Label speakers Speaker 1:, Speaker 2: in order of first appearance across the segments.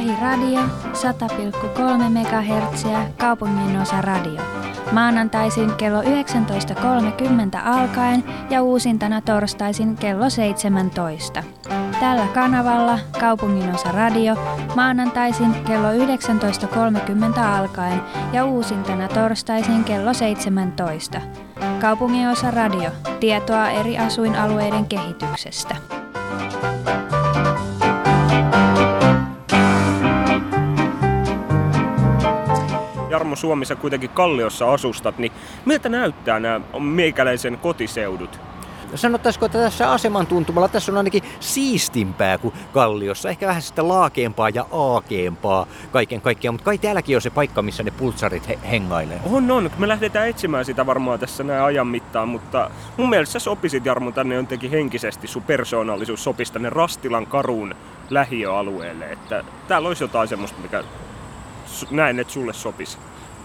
Speaker 1: Lähiradio 100,3 MHz kaupungin osa radio. Maanantaisin kello 19.30 alkaen ja uusintana torstaisin kello 17. Tällä kanavalla kaupungin osa radio maanantaisin kello 19.30 alkaen ja uusintana torstaisin kello 17. Kaupungin osa radio. Tietoa eri asuinalueiden kehityksestä.
Speaker 2: Jarmo Suomessa kuitenkin Kalliossa asustat, niin miltä näyttää nämä meikäläisen kotiseudut?
Speaker 3: sanottaisiko, että tässä aseman tuntumalla tässä on ainakin siistimpää kuin Kalliossa. Ehkä vähän sitä laakeempaa ja aakeempaa kaiken kaikkiaan, mutta kai täälläkin on se paikka, missä ne pultsarit he- hengailee.
Speaker 2: On, on. Me lähdetään etsimään sitä varmaan tässä näin ajan mittaan, mutta mun mielestä sä sopisit Jarmo tänne jotenkin henkisesti, sun persoonallisuus sopisi tänne Rastilan karuun lähiöalueelle. Että täällä olisi jotain semmoista, mikä näen, että sulle sopisi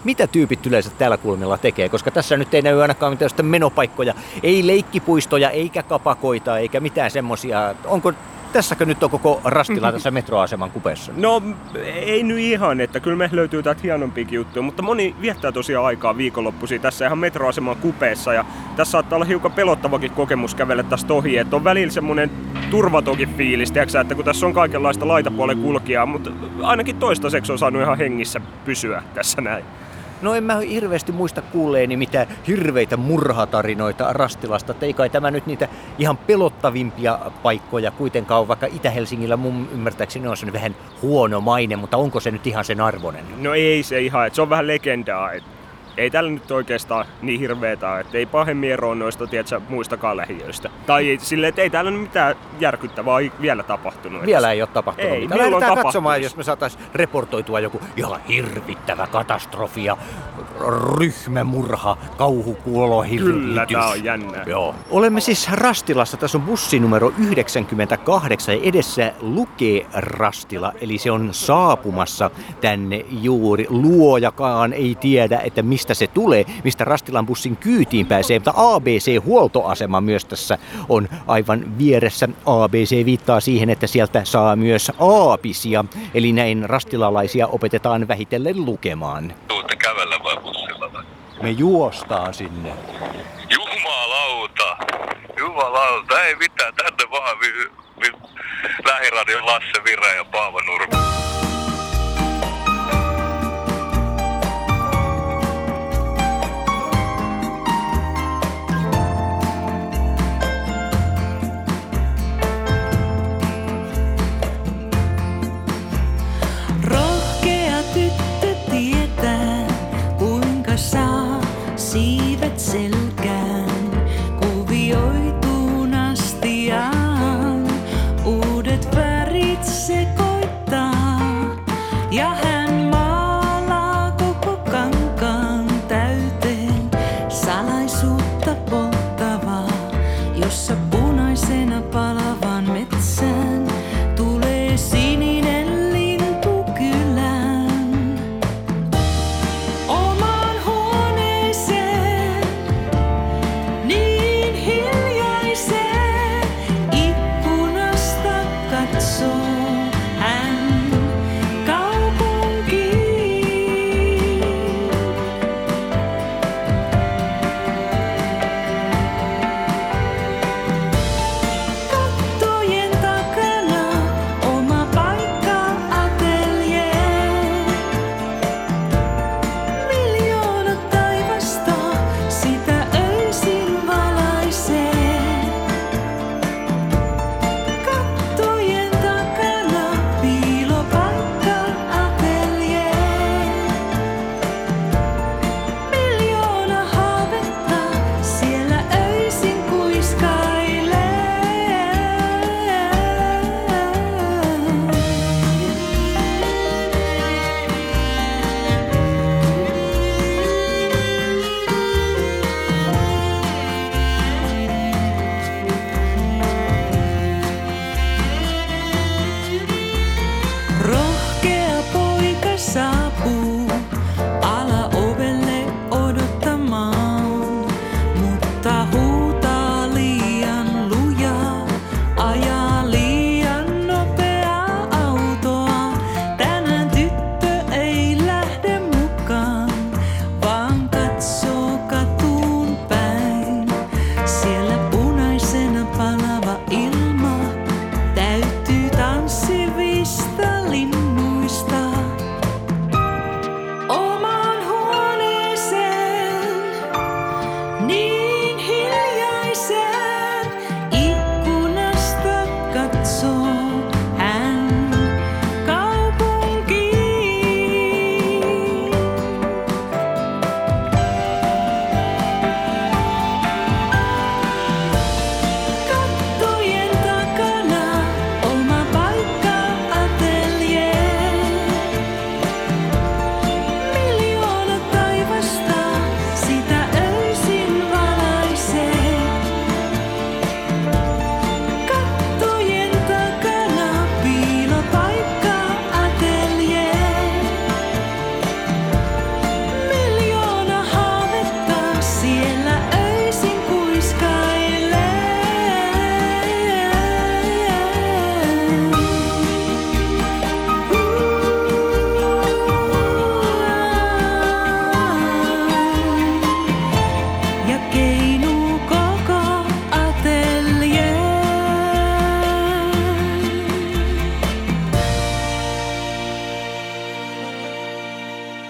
Speaker 3: mitä tyypit yleensä täällä kulmilla tekee, koska tässä nyt ei näy ainakaan mitään menopaikkoja, ei leikkipuistoja, eikä kapakoita, eikä mitään semmosia. Onko tässäkö nyt on koko Rastila tässä metroaseman kupeessa?
Speaker 2: No ei nyt ihan, että kyllä me löytyy täältä hienompiakin juttuja, mutta moni viettää tosiaan aikaa viikonloppuisin tässä ihan metroaseman kupeessa ja tässä saattaa olla hiukan pelottavakin kokemus kävellä tästä ohi, että on välillä semmonen turvatokin fiilis, tiiäksä, että kun tässä on kaikenlaista laitapuolen kulkijaa, mutta ainakin toistaiseksi on saanut ihan hengissä pysyä tässä näin.
Speaker 3: No en mä hirveästi muista kuulleeni mitään hirveitä murhatarinoita Rastilasta. Ei kai tämä nyt niitä ihan pelottavimpia paikkoja kuitenkaan ole, vaikka Itä-Helsingillä mun ymmärtääkseni on se vähän huono maine, mutta onko se nyt ihan sen arvoinen?
Speaker 2: No ei se ihan, se on vähän legendaa. Että ei täällä nyt oikeastaan niin hirveetä, että ei pahemmin eroa noista tiedätkö, muistakaan lähiöistä. Tai silleen, että ei täällä mitään järkyttävää vielä tapahtunut.
Speaker 3: Vielä ei ole tapahtunut ei, mitään. Lähdetään katsomaan, jos me saataisiin reportoitua joku ihan hirvittävä katastrofi ja ryhmämurha, kauhukuolo.
Speaker 2: Kyllä, tää on jännä.
Speaker 3: Joo. Olemme siis Rastilassa. Tässä on bussi numero 98 ja edessä lukee Rastila. Eli se on saapumassa tänne juuri. Luojakaan ei tiedä, että mistä mistä se tulee, mistä Rastilan bussin kyytiin pääsee, mutta ABC-huoltoasema myös tässä on aivan vieressä. ABC viittaa siihen, että sieltä saa myös aapisia, eli näin rastilalaisia opetetaan vähitellen lukemaan.
Speaker 4: Tuutte kävellä vai bussilla vai?
Speaker 3: Me juostaan sinne.
Speaker 4: Jumalauta! Jumalauta, ei mitään, tänne vaan vi- vi- lähiradion Lasse Virra ja Paavo Nurmi.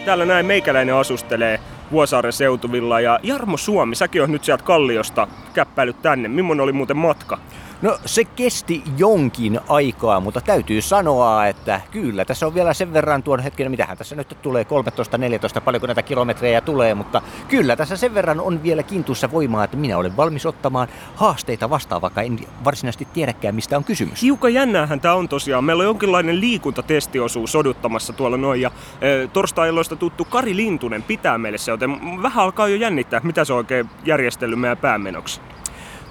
Speaker 2: Täällä näin meikäläinen asustelee Vuosaaren seutuvilla ja Jarmo Suomi, säkin on nyt sieltä Kalliosta käppäilyt tänne. Millainen oli muuten matka?
Speaker 3: No se kesti jonkin aikaa, mutta täytyy sanoa, että kyllä tässä on vielä sen verran tuon hetken, mitähän tässä nyt tulee 13-14, paljonko näitä kilometrejä tulee, mutta kyllä tässä sen verran on vielä kintuissa voimaa, että minä olen valmis ottamaan haasteita vastaan, vaikka en varsinaisesti tiedäkään mistä on kysymys.
Speaker 2: Hiukan jännäähän tämä on tosiaan. Meillä on jonkinlainen liikuntatestiosuus odottamassa tuolla noin. Ja e, torstai-illoista tuttu Kari Lintunen pitää meille se, joten vähän alkaa jo jännittää, mitä se oikein järjestellyt meidän päämenoksi.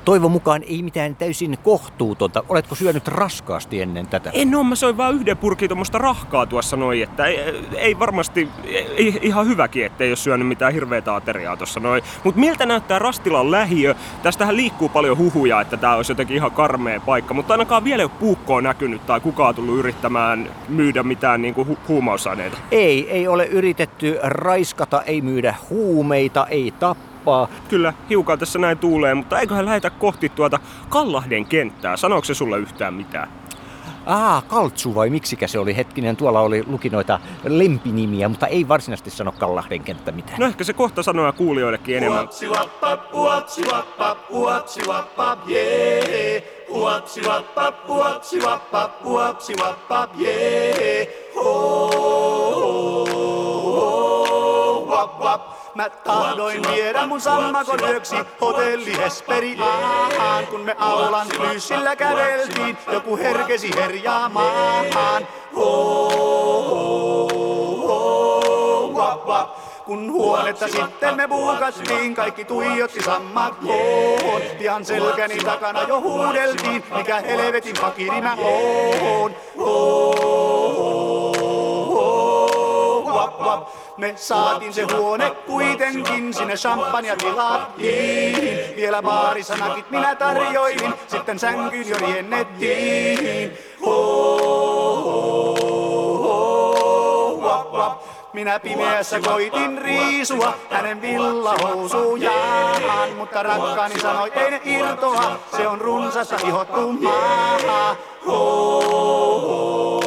Speaker 3: Toivon mukaan ei mitään täysin kohtuutonta. Oletko syönyt raskaasti ennen tätä?
Speaker 2: En oo, mä soin vaan yhden purkin tuommoista rahkaa tuossa noin, että ei, ei varmasti, ei, ihan hyväkin, ettei ole syönyt mitään hirveätä ateriaa tuossa noin. Mut miltä näyttää Rastilan lähiö? Tästähän liikkuu paljon huhuja, että tää olisi jotenkin ihan karmea paikka, mutta ainakaan vielä ei ole puukkoa näkynyt tai kukaan tullut yrittämään myydä mitään niinku hu- huumausaineita.
Speaker 3: Ei, ei ole yritetty raiskata, ei myydä huumeita, ei tappaa.
Speaker 2: Kyllä, hiukan tässä näin tuulee, mutta eiköhän lähetä kohti tuota Kallahden kenttää. Sanooko se sulle yhtään mitään?
Speaker 3: Ah, Kaltsu vai miksikä se oli? Hetkinen, tuolla oli luki noita lempinimiä, mutta ei varsinaisesti sano Kallahden kenttä mitään.
Speaker 2: No ehkä se kohta sanoo kuulijoillekin enemmän.
Speaker 5: Jee. Uapsi wappap, uapsi wappap, uapsi wappap, jee. Ho, ho, wap, wap. Mä tahdoin viedä mun sammakon yöksi hotelli Hesperiaan. Kun me aulan flyysillä käveltiin, joku herkesi herjaa maahan. Ho, ho, ho, wap, wap. Kun huonetta sitten me buukattiin, kaikki tuijotti sammakkoon. Pian selkäni takana jo huudeltiin, mikä helvetin fakiri mä oon. Ho, Me saatiin se huone kuitenkin, sinne champagne tilattiin. Vielä baarisanakit minä tarjoilin, sitten sänkyyn jo riennettiin. Wap, wap. Minä pimeässä koitin riisua hänen villahousujaan, mutta rakkaani sanoi ei ne irtoa, se on runsasta ihottu maa. Ho, ho, ho,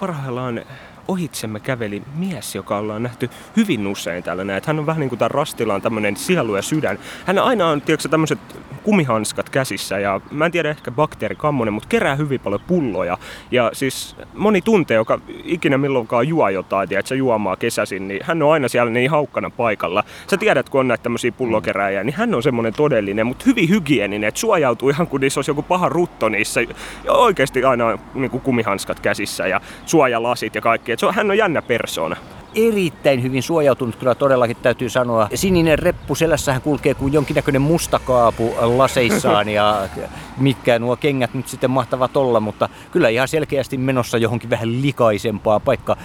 Speaker 2: Parhaillaan ohitsemme käveli mies, joka ollaan nähty hyvin usein täällä näin. Hän on vähän niin kuin tämä Rastilaan tämmöinen sielu ja sydän. Hän aina on, tiedätkö, tämmöiset kumihanskat käsissä ja mä en tiedä ehkä bakteerikammonen, mutta kerää hyvin paljon pulloja. Ja siis moni tuntee, joka ikinä milloinkaan juo jotain, tiedätkö, juomaa kesäisin, niin hän on aina siellä niin haukkana paikalla. Sä tiedät, kun on näitä tämmöisiä pullokeräjiä, niin hän on semmoinen todellinen, mutta hyvin hygieninen, että suojautuu ihan kuin niissä olisi joku paha rutto niissä. Ja oikeasti aina on niin kuin kumihanskat käsissä ja suojalasit ja kaikki. Se on, hän on jännä persoona.
Speaker 3: Erittäin hyvin suojautunut kyllä todellakin täytyy sanoa. Sininen reppu selässähän kulkee kuin jonkinnäköinen mustakaapu laseissaan ja mitkä nuo kengät nyt sitten mahtavat olla, mutta kyllä ihan selkeästi menossa johonkin vähän likaisempaa paikka.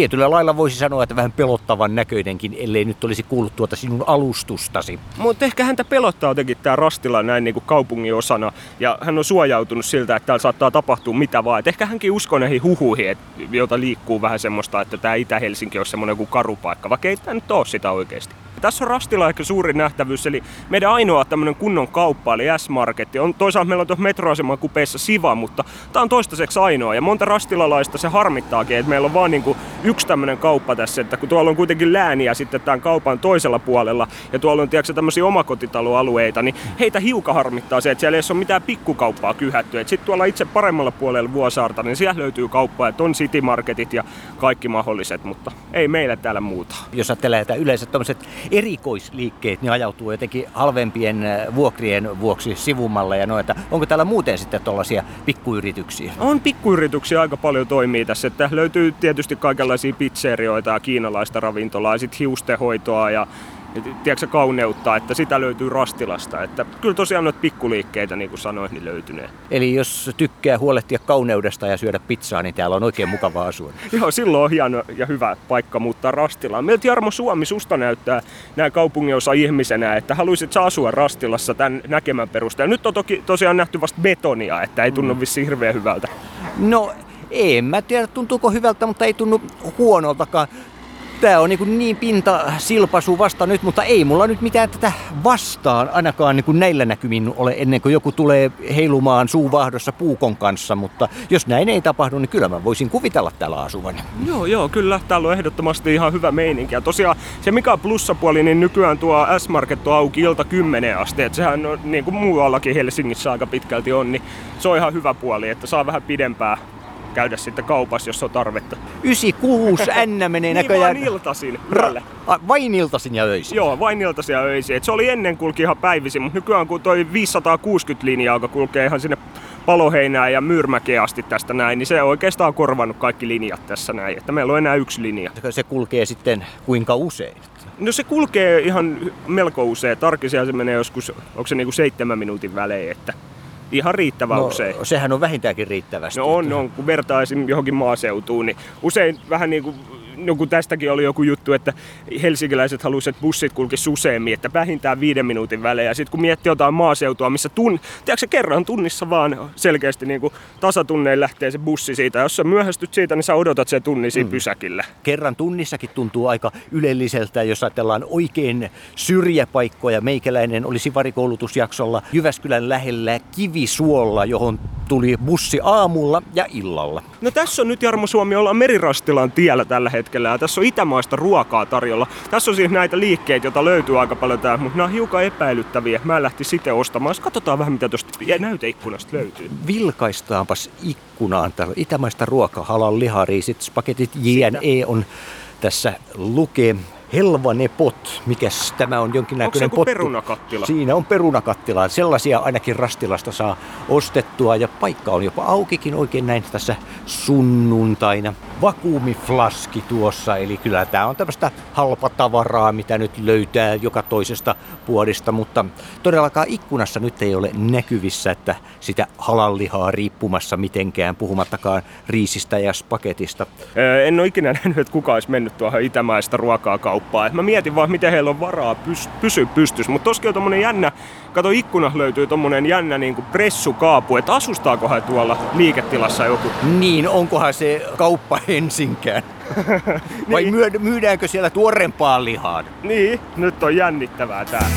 Speaker 3: Tietyllä lailla voisi sanoa, että vähän pelottavan näköinenkin, ellei nyt olisi kuullut tuota sinun alustustasi.
Speaker 2: Mutta ehkä häntä pelottaa jotenkin tämä Rastila näin niin kuin kaupungin osana. Ja hän on suojautunut siltä, että täällä saattaa tapahtua mitä vaan. Et ehkä hänkin uskoo näihin huhuihin, et, jota liikkuu vähän semmoista, että tämä Itä-Helsinki on semmoinen joku karupaikka, vaikka ei tämä nyt ole sitä oikeasti. Tässä on Rastilla ehkä suurin nähtävyys, eli meidän ainoa tämmöinen kunnon kauppa, eli S-Marketti. On, toisaalta meillä on tuossa metroaseman kupeessa Siva, mutta tämä on toistaiseksi ainoa. Ja monta rastilalaista se harmittaakin, että meillä on vaan niinku yksi tämmöinen kauppa tässä, että kun tuolla on kuitenkin lääniä sitten tämän kaupan toisella puolella, ja tuolla on tiedätkö, tämmöisiä omakotitaloalueita, niin heitä hiukan harmittaa se, että siellä ei ole mitään pikkukauppaa kyhätty. Sitten tuolla itse paremmalla puolella Vuosaarta, niin siellä löytyy kauppaa, että on City Marketit ja kaikki mahdolliset, mutta ei meillä täällä muuta.
Speaker 3: Jos ajattelee, että yleensä tämmöiset erikoisliikkeet, niin ajautuu jotenkin halvempien äh, vuokrien vuoksi sivumalle ja noita. Onko täällä muuten sitten tuollaisia pikkuyrityksiä?
Speaker 2: On pikkuyrityksiä aika paljon toimii tässä, että löytyy tietysti kaikenlaisia pizzerioita ja kiinalaista ravintolaa ja sitten hiustehoitoa ja tiedätkö, kauneutta, että sitä löytyy Rastilasta. Että kyllä tosiaan noita pikkuliikkeitä, niin kuin sanoin, niin löytynee.
Speaker 3: Eli jos tykkää huolehtia kauneudesta ja syödä pizzaa, niin täällä on oikein mukava asua.
Speaker 2: Joo, silloin on hieno ja hyvä paikka muuttaa Rastilaan. Miltä Jarmo Suomi susta näyttää näin kaupunginosa ihmisenä, että haluaisit sä asua Rastilassa tämän näkemän perusteella? Nyt on toki tosiaan nähty vasta betonia, että ei tunnu vissi hirveän hyvältä.
Speaker 3: No, en mä tiedä tuntuuko hyvältä, mutta ei tunnu huonoltakaan. Tää on niin, niin pinta silpaisu vasta nyt, mutta ei mulla nyt mitään tätä vastaan ainakaan niin kuin näillä näkymin ole ennen kuin joku tulee heilumaan suuvahdossa puukon kanssa. Mutta jos näin ei tapahdu, niin kyllä mä voisin kuvitella täällä asuvan.
Speaker 2: Joo, joo, kyllä. Täällä on ehdottomasti ihan hyvä meininki. Ja tosiaan se mikä on plussapuoli, niin nykyään tuo S-Market on auki ilta 10 asti. Et sehän on niin kuin muuallakin Helsingissä aika pitkälti on, niin se on ihan hyvä puoli, että saa vähän pidempää käydä sitten kaupassa, jos on tarvetta.
Speaker 3: 96 N menee
Speaker 2: Niin
Speaker 3: näköjään...
Speaker 2: vaan iltaisin. Yöllä.
Speaker 3: A, vain iltaisin ja öisin.
Speaker 2: Joo, vain iltaisin ja öisin. Et se oli ennen kulki ihan päivisin, mutta nykyään kun toi 560 linjaa, joka kulkee ihan sinne Paloheinään ja Myyrmäkeen asti tästä näin, niin se oikeastaan on korvannut kaikki linjat tässä näin. Että meillä on enää yksi linja.
Speaker 3: Se kulkee sitten kuinka usein?
Speaker 2: No se kulkee ihan melko usein. Tarkisia se menee joskus, onko se niinku seitsemän minuutin välein, että ihan riittävän
Speaker 3: No,
Speaker 2: usein.
Speaker 3: sehän on vähintäänkin riittävästi.
Speaker 2: No on, on. Kun vertaa esim. johonkin maaseutuun, niin usein vähän niin kuin no kun tästäkin oli joku juttu, että helsinkiläiset halusivat, että bussit kulkis useammin, että vähintään viiden minuutin välein. Ja sitten kun miettii jotain maaseutua, missä tun, tiedätkö, kerran tunnissa vaan selkeästi niin kuin tasatunnein lähtee se bussi siitä. Jos sä myöhästyt siitä, niin sä odotat sen tunnin siinä mm. pysäkillä.
Speaker 3: Kerran tunnissakin tuntuu aika ylelliseltä, jos ajatellaan oikein syrjäpaikkoja. Meikäläinen olisi varikoulutusjaksolla Jyväskylän lähellä Kivisuolla, johon tuli bussi aamulla ja illalla.
Speaker 2: No tässä on nyt Jarmo Suomi, ollaan Merirastilan tiellä tällä hetkellä ja tässä on itämaista ruokaa tarjolla. Tässä on siis näitä liikkeitä, joita löytyy aika paljon täällä, mutta nämä on hiukan epäilyttäviä. Mä lähti sitten ostamaan. Katsotaan vähän mitä tuosta näyteikkunasta löytyy.
Speaker 3: Vilkaistaanpas ikkunaan. Täällä itämaista ruokaa, halal lihariisit, spagetit, JNE on tässä lukee. Helvanepot, mikäs tämä on jonkinnäköinen
Speaker 2: Onko se joku
Speaker 3: pottu?
Speaker 2: perunakattila?
Speaker 3: Siinä on perunakattila. Sellaisia ainakin Rastilasta saa ostettua ja paikka on jopa aukikin oikein näin tässä sunnuntaina. Vakuumiflaski tuossa, eli kyllä tämä on tämmöistä halpatavaraa, mitä nyt löytää joka toisesta puolista, mutta todellakaan ikkunassa nyt ei ole näkyvissä, että sitä halallihaa riippumassa mitenkään, puhumattakaan riisistä ja spaketista.
Speaker 2: En ole ikinä nähnyt, että kukaan olisi mennyt tuohon itämaista ruokaa kauppaan. Mä mietin vaan, miten heillä on varaa pys- pysyä pystyssä. Mutta toskin on jännä, kato ikkunassa löytyy tommonen jännä niin pressukaapu, että asustaakohan tuolla liiketilassa joku.
Speaker 3: Niin, onkohan se kauppa ensinkään? Vai
Speaker 2: Niin.
Speaker 3: myydäänkö siellä tuorempaa lihaa?
Speaker 2: Niin, nyt on jännittävää tää.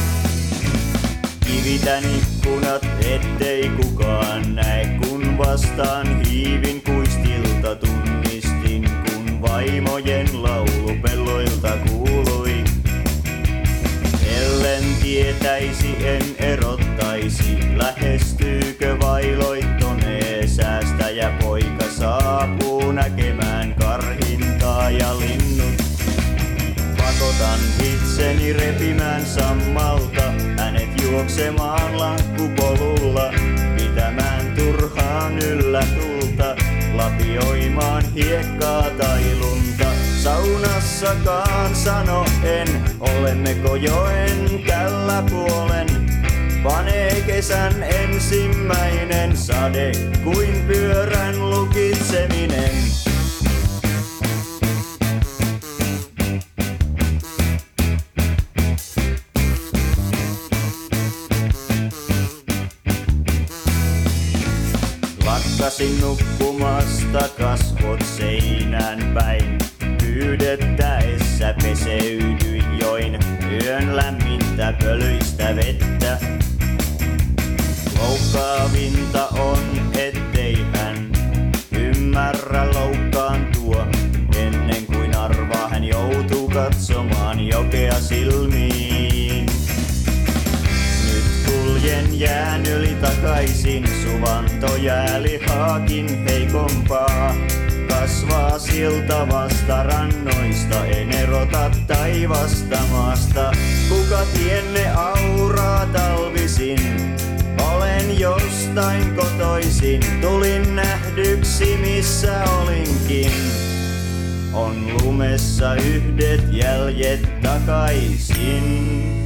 Speaker 6: Kivitän ikkunat, ettei kukaan näe, kun vastaan hiivin kuistilta tunnistin, kun vaimojen laulu pelloilta kuului. Ellen tietäisi, en erottaisi, lähestyykö vailoittonee säästäjä poika saapuu näkemään karhintaa ja linnut. Pakotan itseni repimään sammalta, hänet juoksemaan lankkupolulla, pitämään turhaan yllä tulta, lapioimaan hiekkaa tai lunta. Saunassakaan sano en, olemmeko joen tällä puolen. Panee kesän ensimmäinen sade, kuin pyörän lukitseminen. Lakkasin nukkumasta kasvot seinään päin. Pyydettäessä peseydyin join Yön lämmintä pölyistä vettä. Loukkaavinta on, ettei hän ymmärrä loukkaantua. Ennen kuin arvaa hän joutuu katsomaan jokea silmiin. Nyt kuljen jään yli takaisin, suvanto jäälihaakin heikompaa. Kasvaa silta vasta rannoista, en erota taivasta maasta. Kuka tienne auraa talvisin, olen jostain kotoisin, tulin nähdyksi missä olinkin. On lumessa yhdet jäljet takaisin.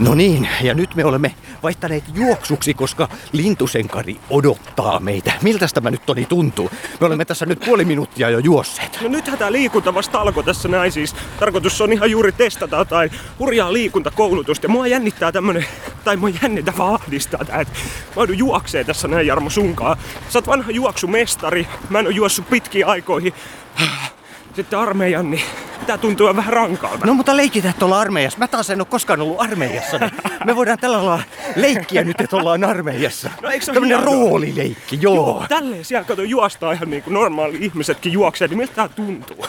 Speaker 3: No niin, ja nyt me olemme vaihtaneet juoksuksi, koska lintusenkari odottaa meitä. Miltä tämä nyt Toni tuntuu? Me olemme tässä nyt puoli minuuttia jo juosseet.
Speaker 2: No nythän tää liikunta vasta alkoi tässä näin siis. Tarkoitus on ihan juuri testata jotain hurjaa liikuntakoulutusta. Mua jännittää tämmönen, tai mua jännittää vaan ahdistaa tää, että mä joudun juokseen tässä näin Jarmo sunkaan. Sä oot vanha juoksumestari. Mä en oo juossut pitkiin aikoihin. Sitten armeijan, niin tää tuntuu vähän rankalta.
Speaker 3: No mutta leikitään tuolla armeijassa. Mä taas en ole koskaan ollut armeijassa. niin Me voidaan tällä lailla leikkiä nyt, että ollaan armeijassa.
Speaker 2: No eikö se
Speaker 3: Tämmönen
Speaker 2: hienoa?
Speaker 3: roolileikki, joo.
Speaker 2: Joo, tälleen siellä kato juostaa ihan niin kuin normaali ihmisetkin juoksee, niin miltä tää tuntuu?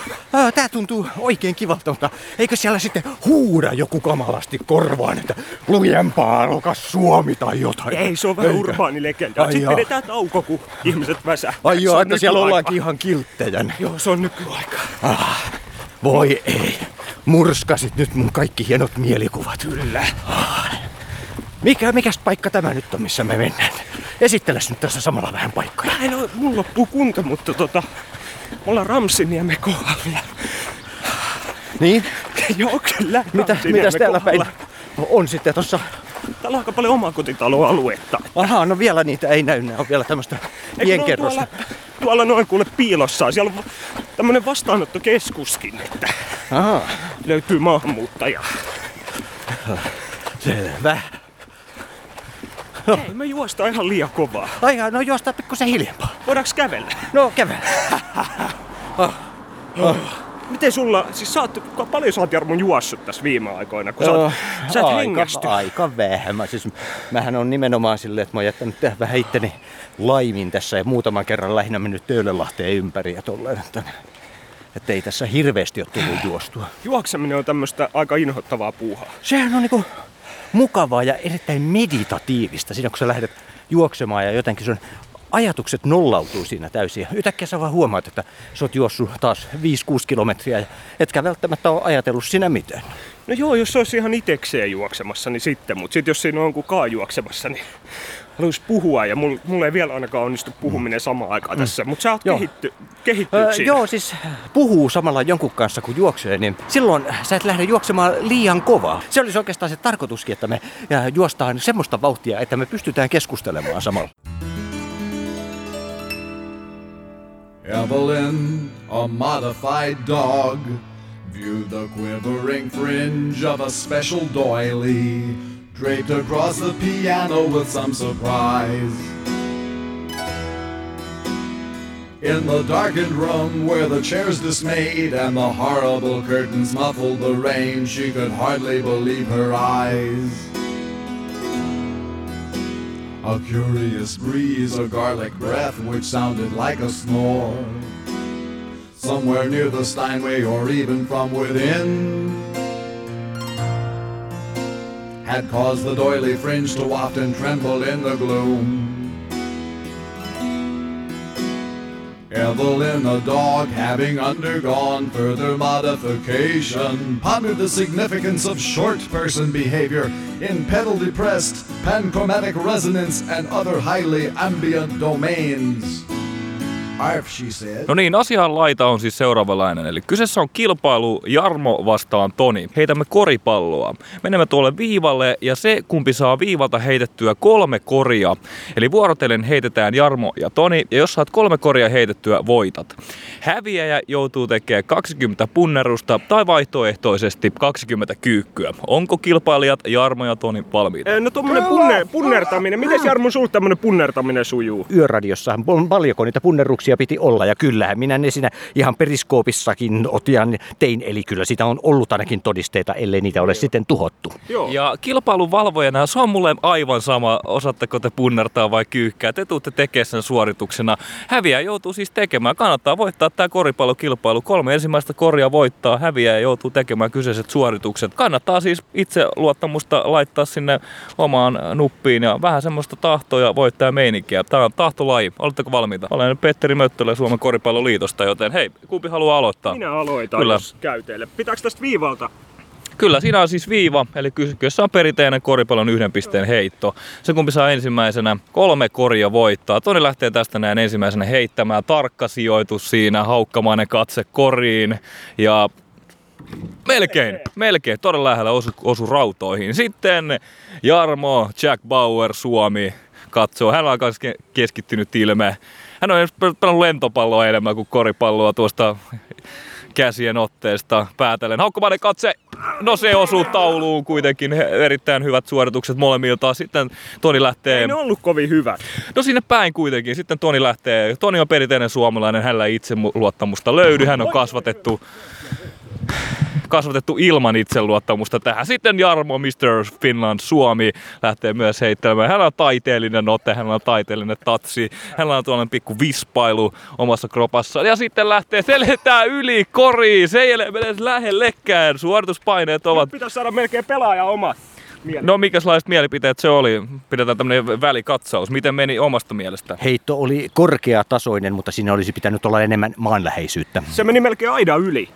Speaker 3: Tää tuntuu oikein kivalta, mutta eikö siellä sitten huuda joku kamalasti korvaan, että lujempaa alkas Suomi tai jotain?
Speaker 2: Ei, se on vähän
Speaker 3: Eikä.
Speaker 2: urbaani legenda.
Speaker 3: Ai
Speaker 2: Sitten
Speaker 3: jaa.
Speaker 2: pidetään tauko, kun ihmiset väsää.
Speaker 3: Ai joo, että siellä ollaankin ihan kilttejä.
Speaker 2: Joo, se on nykyaika.
Speaker 3: Voi ei. Murskasit nyt mun kaikki hienot mielikuvat.
Speaker 2: Kyllä.
Speaker 3: Mikä, mikäs paikka tämä nyt on, missä me mennään? Esitteles nyt tässä samalla vähän paikkoja.
Speaker 2: Mä en oo, mulla loppuu kunto, mutta tota, me ollaan Ramsiniemen kohdalla.
Speaker 3: Niin?
Speaker 2: Joo, kyllä.
Speaker 3: Mitä, mitäs täällä päin on sitten tossa?
Speaker 2: Täällä on aika paljon omakotitaloaluetta.
Speaker 3: Aha, no vielä niitä ei näy, ne on vielä tämmöistä pienkerrosta.
Speaker 2: Tuolla, tuolla noin kuule piilossaan. Siellä on tämmönen vastaanottokeskuskin, että
Speaker 3: Aha,
Speaker 2: löytyy maahanmuuttaja.
Speaker 3: selvä.
Speaker 2: Ei, me juostaan ihan liian kovaa.
Speaker 3: Ai no juostaa pikkusen hiljempaa.
Speaker 2: Voidaanko kävellä?
Speaker 3: No kävel.
Speaker 2: Miten sulla, siis sä oot, paljon sä oot Jarmo juossut tässä viime aikoina, kun sä, oot, sä et
Speaker 3: aika,
Speaker 2: hengästy.
Speaker 3: aika vähän. Mä, siis, mähän on nimenomaan silleen, että mä oon jättänyt vähän itteni laimin tässä ja muutaman kerran lähinnä mennyt Töölönlahteen ympäri ja tolleen. Että, että ei tässä hirveästi ole tullut juostua.
Speaker 2: Juokseminen on tämmöistä aika inhottavaa puuhaa.
Speaker 3: Sehän on niinku mukavaa ja erittäin meditatiivista siinä, kun sä lähdet juoksemaan ja jotenkin sun ajatukset nollautuu siinä täysin. Yhtäkkiä sä vaan huomaat, että sä oot juossut taas 5-6 kilometriä ja etkä välttämättä ole ajatellut sinä mitään.
Speaker 2: No joo, jos se olisi ihan itekseen juoksemassa, niin sitten. Mutta sitten jos siinä on kukaan juoksemassa, niin haluaisi puhua. Ja mulla mul ei vielä ainakaan onnistu puhuminen samaan aikaan tässä. Mutta sä oot
Speaker 3: Joo.
Speaker 2: kehitty, kehittynyt
Speaker 3: Öö,
Speaker 2: siinä.
Speaker 3: joo, siis puhuu samalla jonkun kanssa kun juoksee, niin silloin sä et lähde juoksemaan liian kovaa. Se olisi oikeastaan se tarkoituskin, että me juostaan semmoista vauhtia, että me pystytään keskustelemaan samalla.
Speaker 7: Evelyn, a modified dog, viewed the quivering fringe of a special doily draped across the piano with some surprise. In the darkened room where the chairs dismayed and the horrible curtains muffled the rain, she could hardly believe her eyes. A curious breeze, a garlic breath which sounded like a snore. Somewhere near the Steinway or even from within had caused the doily fringe to waft and tremble in the gloom. Evelyn, a dog, having undergone further modification, pondered the significance of short person behavior in pedal depressed, panchromatic resonance, and other highly ambient domains. Arf, she said.
Speaker 8: No niin, asian laita on siis seuraavanlainen. Eli kyseessä on kilpailu Jarmo vastaan Toni. Heitämme koripalloa. Menemme tuolle viivalle ja se, kumpi saa viivalta heitettyä kolme koria. Eli vuorotellen heitetään Jarmo ja Toni. Ja jos saat kolme koria heitettyä, voitat. Häviäjä joutuu tekemään 20 punnerusta tai vaihtoehtoisesti 20 kyykkyä. Onko kilpailijat Jarmo ja Toni valmiita?
Speaker 2: Eh, No tommonen punne, punnertaminen. Miten Jarmo sul tämmönen punnertaminen sujuu?
Speaker 3: Yöradiossahan on paljonko niitä punnerruksia semmoisia piti olla. Ja kyllähän minä ne siinä ihan periskoopissakin otian tein, eli kyllä sitä on ollut ainakin todisteita, ellei niitä ole sitten tuhottu.
Speaker 2: Joo.
Speaker 8: Ja kilpailun valvojana se on mulle aivan sama, osaatteko te punnertaa vai kyykkää. Te tuutte tekemään sen suorituksena. Häviä joutuu siis tekemään. Kannattaa voittaa tämä koripallokilpailu. Kolme ensimmäistä koria voittaa. Häviä joutuu tekemään kyseiset suoritukset. Kannattaa siis itse luottamusta laittaa sinne omaan nuppiin ja vähän semmoista tahtoa ja voittaa meininkiä. Tämä on tahtolaji. Oletteko valmiita? Olen Petteri Möttölä Suomen koripalloliitosta, joten hei, kumpi haluaa aloittaa?
Speaker 2: Minä aloitan,
Speaker 8: Kyllä.
Speaker 2: jos käy teille. Pitääkö tästä viivalta?
Speaker 8: Kyllä, siinä on siis viiva, eli kyseessä on perinteinen koripallon yhden pisteen heitto. Se kumpi saa ensimmäisenä kolme koria voittaa. Toni lähtee tästä näin ensimmäisenä heittämään. Tarkka sijoitus siinä, haukkamainen katse koriin ja melkein, melkein, todella lähellä osu, osu rautoihin. Sitten Jarmo, Jack Bauer, Suomi katsoo. Hän on aika ke- keskittynyt ilme. Hän on pelannut lentopalloa enemmän kuin koripalloa tuosta käsien otteesta päätellen. Haukkomainen katse, no se osuu tauluun kuitenkin. Erittäin hyvät suoritukset molemmilta. Sitten Toni lähtee...
Speaker 2: Ei ne ollut kovin hyvät.
Speaker 8: No sinne päin kuitenkin. Sitten Toni lähtee. Toni on perinteinen suomalainen, hänellä ei itseluottamusta löydy. Hän on kasvatettu kasvatettu ilman itseluottamusta tähän. Sitten Jarmo, Mr. Finland, Suomi lähtee myös heittelemään. Hänellä on taiteellinen ote, hänellä on taiteellinen tatsi, hänellä on tuollainen pikku vispailu omassa kropassaan. Ja sitten lähtee, se lentää yli koriin, se ei ole edes lähellekään. Suorituspaineet ovat
Speaker 2: Pitäisi saada melkein pelaaja omat. mielipiteet.
Speaker 8: No mikäslaiset mielipiteet se oli? Pidetään tämmönen välikatsaus. Miten meni omasta mielestä?
Speaker 3: Heitto oli korkeatasoinen, mutta siinä olisi pitänyt olla enemmän maanläheisyyttä.
Speaker 2: Se meni melkein aina yli.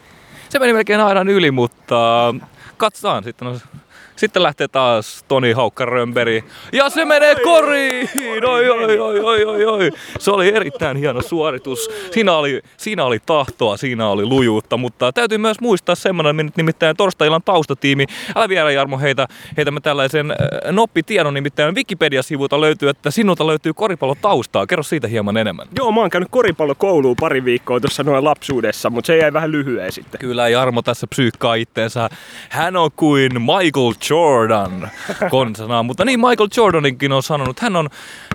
Speaker 8: Se meni melkein aidan yli, mutta katsotaan. Sitten, on, sitten lähtee taas Toni Haukka-Römberi. Ja se menee koriin! Oi, oi, oi, oi, oi, oi. Se oli erittäin hieno suoritus. Siinä oli, siinä oli tahtoa, siinä oli lujuutta, mutta täytyy myös muistaa semmoinen, nimittäin torstai-illan taustatiimi. Älä vielä Jarmo heitä, heitämme tällaisen äh, noppitiedon, nimittäin Wikipedia-sivulta löytyy, että sinulta löytyy koripallotaustaa. Kerro siitä hieman enemmän.
Speaker 2: Joo, mä oon käynyt koripallokouluun pari viikkoa tuossa noin lapsuudessa, mutta se jäi vähän lyhyen sitten.
Speaker 8: Kyllä Jarmo tässä psyykkaa itteensä. Hän on kuin Michael Jordan konsanaan, mutta niin Michael Jordaninkin on sanonut, hän on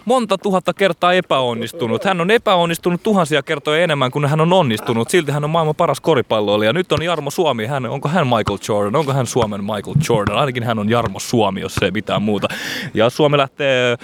Speaker 8: monta tuhatta kertaa epäonnistunut. Hän on epäonnistunut tuhansia kertoja enemmän kuin hän on onnistunut. Silti hän on maailman paras koripalloilija. Nyt on Jarmo Suomi. Hän, onko hän Michael Jordan? Onko hän Suomen Michael Jordan? Ainakin hän on Jarmo Suomi, jos ei mitään muuta. Ja Suomi lähtee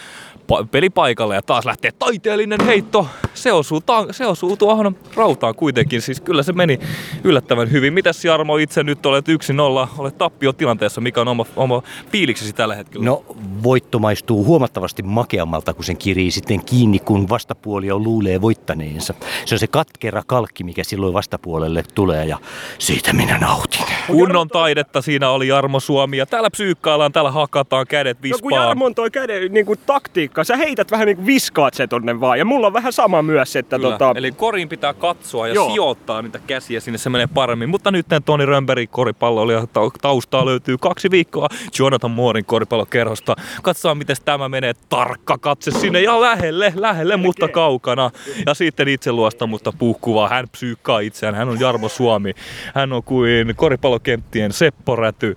Speaker 8: pelipaikalle ja taas lähtee taiteellinen heitto. Se osuu, ta- se osuu tuohon rautaan kuitenkin. Siis kyllä se meni yllättävän hyvin. Mitäs Jarmo itse nyt olet 1-0, olet tappiotilanteessa. Mikä on oma, oma fiiliksesi tällä hetkellä?
Speaker 3: No, voitto maistuu huomattavasti makeammalta, kun sen kirii sitten kiinni, kun vastapuoli luulee voittaneensa. Se on se katkera kalkki, mikä silloin vastapuolelle tulee ja siitä minä nautin.
Speaker 8: Kunnon taidetta siinä oli Jarmo Suomi ja täällä psyykkaillaan, täällä hakataan kädet
Speaker 2: No kun
Speaker 8: vispaan.
Speaker 2: Jarmon toi käden niin kuin taktiikka, sä heität vähän niin kuin viskaat se tonne vaan. Ja mulla on vähän sama myös, että
Speaker 8: Kyllä.
Speaker 2: tota...
Speaker 8: Eli koriin pitää katsoa ja
Speaker 2: Joo.
Speaker 8: Sijoittaa niitä käsiä sinne, se menee paremmin. Mutta nyt Toni Rönnberg koripalloilija ta- taustaa löytyy kaksi viikkoa Jonathan Moorin koripallokerhosta. Katsotaan, miten tämä menee. Tarkka katse sinne ja lähelle, lähelle, mutta kaukana. Ja sitten itse luostamusta puhkuvaa. Hän psyykkaa itseään. Hän on Jarmo Suomi. Hän on kuin koripallokenttien Seppo Räty.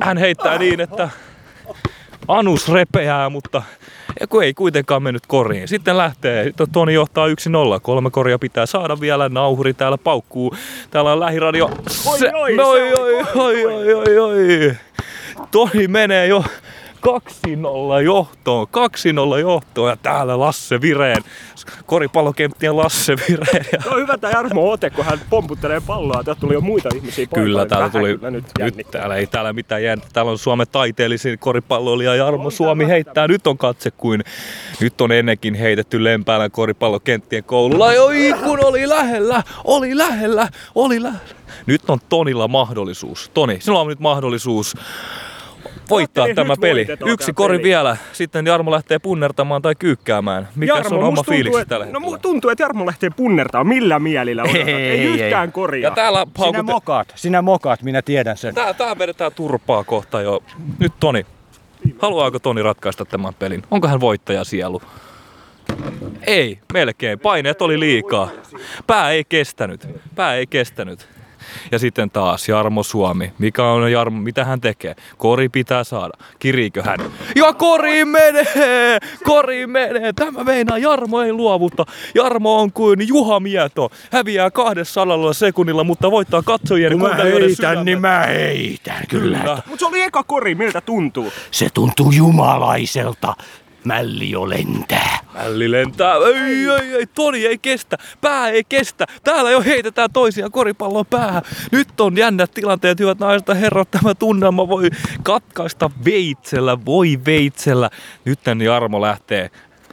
Speaker 8: Hän heittää niin, että anus repeää, mutta ei kuitenkaan mennyt koriin. Sitten lähtee, Toni johtaa 1-0. Kolme koria pitää saada vielä, nauhuri täällä paukkuu. Täällä on lähiradio.
Speaker 2: Oi, oi,
Speaker 8: oi, oi, oi, oi, oi, oi. Toni menee jo 2-0 johtoon, 2-0 johtoon ja täällä Lasse Vireen, koripallokenttien Lasse Vireen. Ja
Speaker 2: on hyvä tää Jarmo ote, kun hän pomputtelee palloa. Täältä tuli jo muita ihmisiä paikalle.
Speaker 8: Kyllä, täällä tuli,
Speaker 2: kyllä nyt,
Speaker 8: nyt täällä ei täällä mitään jäänyt. Täällä on Suomen taiteellisin koripalloilija Jarmo Suomi heittää. Nyt on katse kuin, nyt on ennenkin heitetty Lempäälän koripallokenttien koululla. Oi, kun oli lähellä, oli lähellä, oli lähellä. Nyt on Tonilla mahdollisuus. Toni, sinulla on nyt mahdollisuus voittaa tämä peli.
Speaker 2: voitetaan
Speaker 8: Yksi kori
Speaker 2: peli.
Speaker 8: vielä. Sitten Jarmo lähtee punnertamaan tai kyykkäämään. Mikä
Speaker 2: Jarmo,
Speaker 8: on oma
Speaker 2: että-
Speaker 8: tällä
Speaker 2: No
Speaker 8: hetkellä?
Speaker 2: mu- tuntuu, että Jarmo lähtee punnertaan. Millä mielillä odotat?
Speaker 3: Ei,
Speaker 2: Ei,
Speaker 3: ei,
Speaker 2: yhtään
Speaker 3: ei.
Speaker 2: koria.
Speaker 8: ja täällä
Speaker 3: Sinä
Speaker 8: paukut...
Speaker 3: mokaat, sinä mokaat, minä tiedän sen.
Speaker 8: Tää, tää vedetään turpaa kohta jo. Nyt Toni. Haluaako Toni ratkaista tämän pelin? Onko hän voittaja sielu? Ei, melkein. Paineet oli liikaa. Pää ei kestänyt. Pää ei kestänyt. Ja sitten taas Jarmo Suomi. Mikä on Jarmo, mitä hän tekee? Kori pitää saada. Kiriikö hän? Ja kori menee! Kori menee! Tämä meinaa Jarmo ei luovuta. Jarmo on kuin Juha Mieto. Häviää 200 sekunnilla, mutta voittaa katsojien ja kuuntelijoiden sydämet.
Speaker 3: mä heitän,
Speaker 8: Kyllä.
Speaker 2: Mutta se oli eka kori, miltä tuntuu?
Speaker 3: Se tuntuu jumalaiselta. Mälli jo lentää.
Speaker 8: Mälli lentää. Ei, ei, ei, Toni ei kestä. Pää ei kestä. Täällä jo heitetään toisia koripalloa päähän. Nyt on jännät tilanteet, hyvät naiset ja herrat. Tämä tunnelma voi katkaista veitsellä, voi veitsellä. Nyt Jarmo lähtee.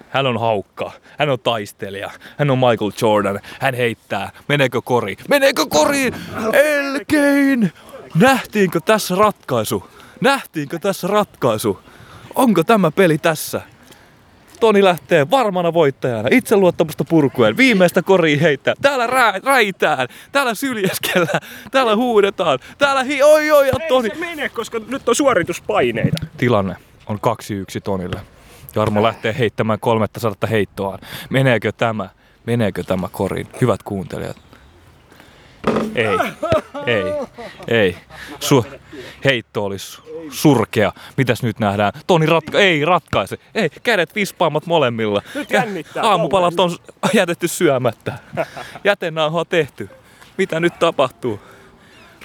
Speaker 8: Hän on haukka. Hän on taistelija. Hän on Michael Jordan. Hän heittää. Meneekö kori? Meneekö kori? Elkein! Nähtiinkö tässä ratkaisu? Nähtiinkö tässä ratkaisu? Onko tämä peli tässä? Toni lähtee varmana voittajana, itseluottamusta purkuen, viimeistä koria heittää. Täällä rää, räitään, täällä syljeskellään, täällä huudetaan, täällä hi, oi oi ja Toni.
Speaker 2: Ei se mene, koska nyt on suorituspaineita.
Speaker 8: Tilanne on 2-1 Tonille. Jarmo lähtee heittämään 300 heittoaan. Meneekö tämä? Meneekö tämä koriin? Hyvät kuuntelijat. Ei, ei, ei. Su- heitto olisi surkea. Mitäs nyt nähdään? Toni ratka- ei ratkaise. Ei, kädet vispaamat molemmilla.
Speaker 2: Nyt jännittää
Speaker 8: Aamupalat on jätetty syömättä. Jätenauha tehty. Mitä nyt tapahtuu?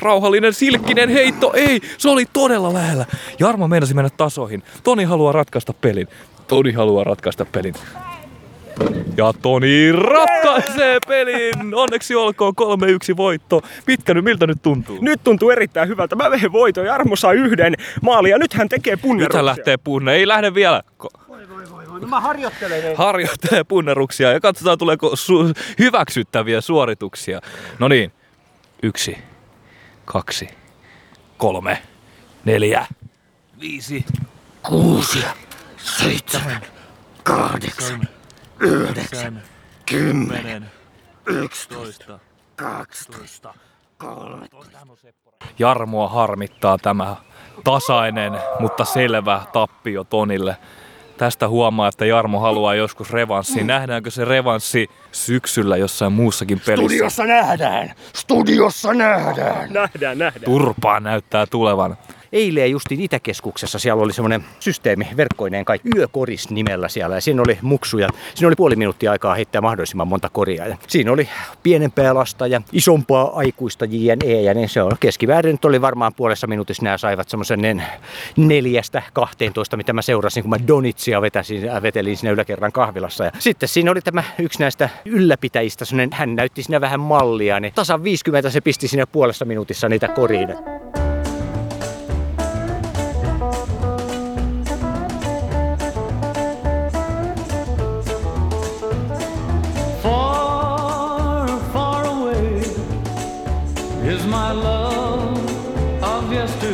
Speaker 8: Rauhallinen silkkinen heitto, ei, se oli todella lähellä. Jarmo meinasi mennä tasoihin. Toni haluaa ratkaista pelin. Toni haluaa ratkaista pelin. Ja Toni ratkaisee pelin! Onneksi olkoon 3-1 voitto. Mitkä nyt, miltä nyt tuntuu?
Speaker 2: Nyt tuntuu erittäin hyvältä. Mä vein voiton. Jarmo sai yhden maalin ja nyt hän tekee
Speaker 8: Nyt
Speaker 2: punneruksia.
Speaker 8: hän lähtee punne. Ei lähde vielä. Ko-
Speaker 3: No mä harjoittelen.
Speaker 8: harjoittelee punneruksia ja katsotaan tuleeko su- hyväksyttäviä suorituksia. No niin, yksi, kaksi, kolme, neljä, viisi,
Speaker 3: Kuusi, seitsemän, kahdeksan, yhdeksän, kymmenen, yksitoista, kaksitoista.
Speaker 8: Jarmoa harmittaa tämä tasainen, mutta selvä tappio Tonille. Tästä huomaa, että Jarmo haluaa joskus revanssi. Nähdäänkö se revanssi syksyllä jossain muussakin pelissä?
Speaker 3: Studiossa nähdään! Studiossa nähdään!
Speaker 2: Nähdään, nähdään.
Speaker 8: Turpaa näyttää tulevan.
Speaker 3: Eilen justiin Itäkeskuksessa siellä oli semmoinen systeemi verkkoineen kai yökoris nimellä siellä ja siinä oli muksuja. Siinä oli puoli minuuttia aikaa heittää mahdollisimman monta koria. Ja siinä oli pienempää lasta ja isompaa aikuista JNE ja niin se on keskiväärin nyt oli varmaan puolessa minuutissa nämä saivat semmoisen nen- neljästä 12, mitä mä seurasin, kun mä Donitsia vetäsin, äh, vetelin siinä yläkerran kahvilassa. Ja sitten siinä oli tämä yksi näistä ylläpitäjistä, hän näytti siinä vähän mallia, niin tasan 50 se pisti siinä puolessa minuutissa niitä koriin.
Speaker 9: My love of yesterday.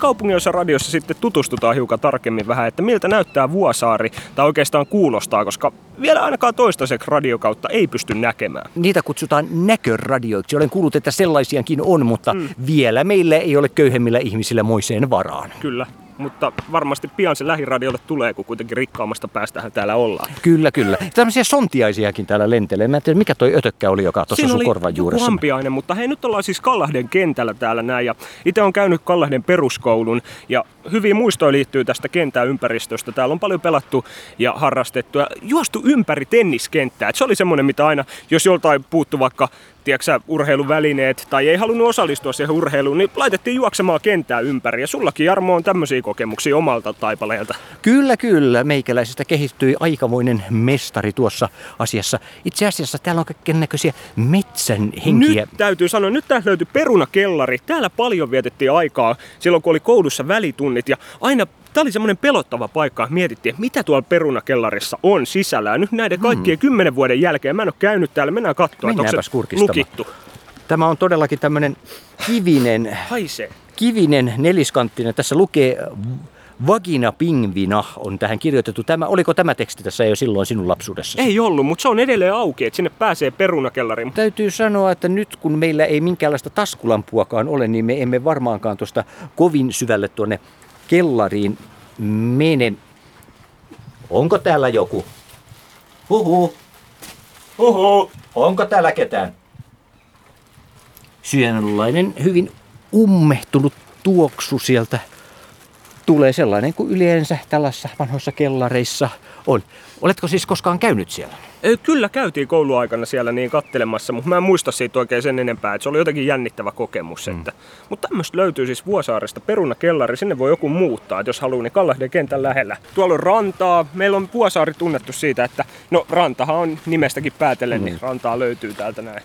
Speaker 2: Nyt kaupunginosa radiossa sitten tutustutaan hiukan tarkemmin vähän, että miltä näyttää Vuosaari, tai oikeastaan kuulostaa, koska vielä ainakaan toistaiseksi radiokautta ei pysty näkemään.
Speaker 3: Niitä kutsutaan näköradioiksi. Olen kuullut, että sellaisiakin on, mutta mm. vielä meillä ei ole köyhemmillä ihmisillä moiseen varaan.
Speaker 2: Kyllä, mutta varmasti pian se lähiradiolle tulee, kun kuitenkin rikkaammasta päästähän täällä ollaan.
Speaker 3: Kyllä, kyllä. Tämmöisiä sontiaisiakin täällä lentelee. Mä en tiedä, mikä toi ötökkä oli, joka tuossa
Speaker 2: Siinä
Speaker 3: sun
Speaker 2: oli
Speaker 3: korvan juuressa.
Speaker 2: ampiainen, mutta hei nyt ollaan siis Kallahden kentällä täällä näin ja itse on käynyt Kallahden peruskoulun ja hyviä muistoja liittyy tästä kentän ympäristöstä. Täällä on paljon pelattu ja harrastettu ja juostu ympäri tenniskenttää. Et se oli semmoinen, mitä aina, jos joltain puuttu vaikka tiedätkö, urheiluvälineet tai ei halunnut osallistua siihen urheiluun, niin laitettiin juoksemaan kenttää ympäri. Ja sullakin Jarmo on tämmöisiä kokemuksia omalta taipaleelta.
Speaker 3: Kyllä, kyllä. Meikäläisestä kehittyi aikamoinen mestari tuossa asiassa. Itse asiassa täällä on kaiken näköisiä metsän henkiä.
Speaker 2: Nyt täytyy sanoa, nyt täältä löytyy perunakellari. Täällä paljon vietettiin aikaa silloin, kun oli koulussa välitunnit. Ja aina Tämä oli semmoinen pelottava paikka, että mietittiin, että mitä tuolla perunakellarissa on sisällä. Ja nyt näiden kaikkien kymmenen vuoden jälkeen, mä en ole käynyt täällä, mennään katsoa, että onko se lukittu.
Speaker 3: Tämä on todellakin tämmöinen kivinen,
Speaker 2: Haisee.
Speaker 3: kivinen neliskanttinen. Tässä lukee Vagina pingvina on tähän kirjoitettu. Tämä, oliko tämä teksti tässä jo silloin sinun lapsuudessa?
Speaker 2: Ei ollut, mutta se on edelleen auki, että sinne pääsee perunakellariin.
Speaker 3: Täytyy sanoa, että nyt kun meillä ei minkäänlaista taskulampuakaan ole, niin me emme varmaankaan tuosta kovin syvälle tuonne kellariin mene. Onko täällä joku? Huhu. Huhu. Onko täällä ketään? Syönlainen hyvin ummehtunut tuoksu sieltä tulee sellainen kuin yleensä tällaisissa vanhoissa kellareissa on. Oletko siis koskaan käynyt siellä?
Speaker 2: Kyllä käytiin kouluaikana siellä niin kattelemassa, mutta mä en muista siitä oikein sen enempää, että se oli jotenkin jännittävä kokemus. Mm. Että. Mutta tämmöistä löytyy siis Vuosaaresta, perunakellari, sinne voi joku muuttaa, että jos haluaa, niin Kallahden kentän lähellä. Tuolla on rantaa, meillä on Vuosaari tunnettu siitä, että no rantahan on nimestäkin päätellen, mm. niin rantaa löytyy täältä näin.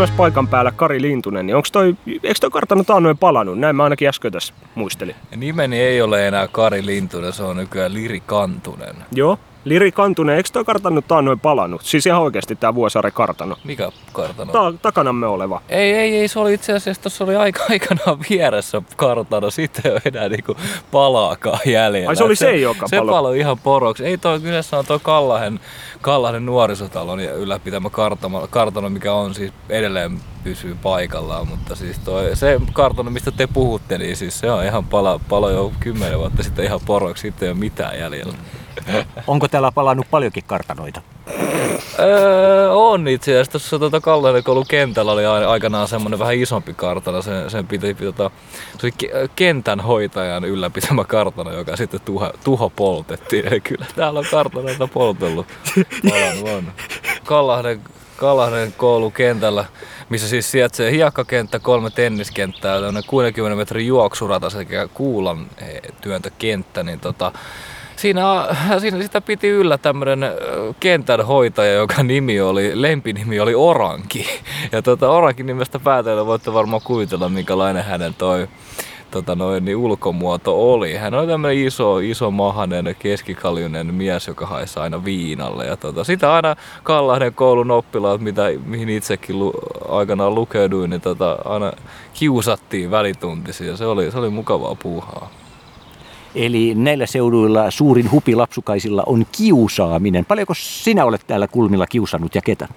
Speaker 2: Myös paikan päällä Kari Lintunen, niin onko toi, eikö toi kartano taannoin palannut? Näin mä ainakin äsken tässä muistelin.
Speaker 8: Nimeni ei ole enää Kari Lintunen, se on nykyään Liri Kantunen.
Speaker 2: Joo, Liri Kantunen, eikö toi kartano taannoin palannut? Siis ihan oikeasti tää Vuosaaren kartano.
Speaker 8: Mikä kartano?
Speaker 2: Ta- takanamme oleva.
Speaker 8: Ei, ei, ei, se oli itse asiassa, tuossa oli aika aikanaan vieressä kartano, sitten ei ole enää niinku palaakaan jäljellä.
Speaker 2: Ai se oli
Speaker 8: Et
Speaker 2: se, joka
Speaker 8: se
Speaker 2: palo.
Speaker 8: paloi ihan poroksi. Ei toi, kyseessä on toi Kallahden, Kallahden nuorisotalon ja ylläpitämä kartano, kartano, mikä on siis edelleen pysyy paikallaan, mutta siis toi, se kartano, mistä te puhutte, niin siis se on ihan pala, palo jo kymmenen vuotta sitten ihan poroksi, sitten ei ole mitään jäljellä.
Speaker 3: Onko täällä palannut paljonkin kartanoita?
Speaker 8: Öö, on itse asiassa. Tuossa tuota Kallahden koulun kentällä oli aikanaan semmoinen vähän isompi kartano. Sen, sen piti, tota, se oli ke- kentän hoitajan ylläpitämä kartano, joka sitten tuho, tuho poltettiin. Eli kyllä täällä on kartanoita poltellut. Palannut on. Kallahden, Kalahden koulukentällä, missä siis sijaitsee hiekkakenttä, kolme tenniskenttää, tämmöinen 60 metrin juoksurata sekä kuulan eh, työntökenttä, niin tota, Siinä, siinä sitä piti yllä tämmöinen kentän hoitaja, joka nimi oli, lempinimi oli Oranki. Ja tota, Orankin nimestä päätellä voitte varmaan kuvitella, minkälainen hänen toi tota noin, niin ulkomuoto oli. Hän oli tämmöinen iso, iso mahanen, keskikaljunen mies, joka haisi aina viinalle. Ja tota, sitä aina Kallahden koulun oppilaat, mitä, mihin itsekin lu, aikanaan lukeuduin, niin tota, aina kiusattiin välituntisia. Se oli, se oli mukavaa puuhaa.
Speaker 3: Eli näillä seuduilla suurin hupi lapsukaisilla on kiusaaminen. Paljonko sinä olet täällä kulmilla kiusannut ja ketä?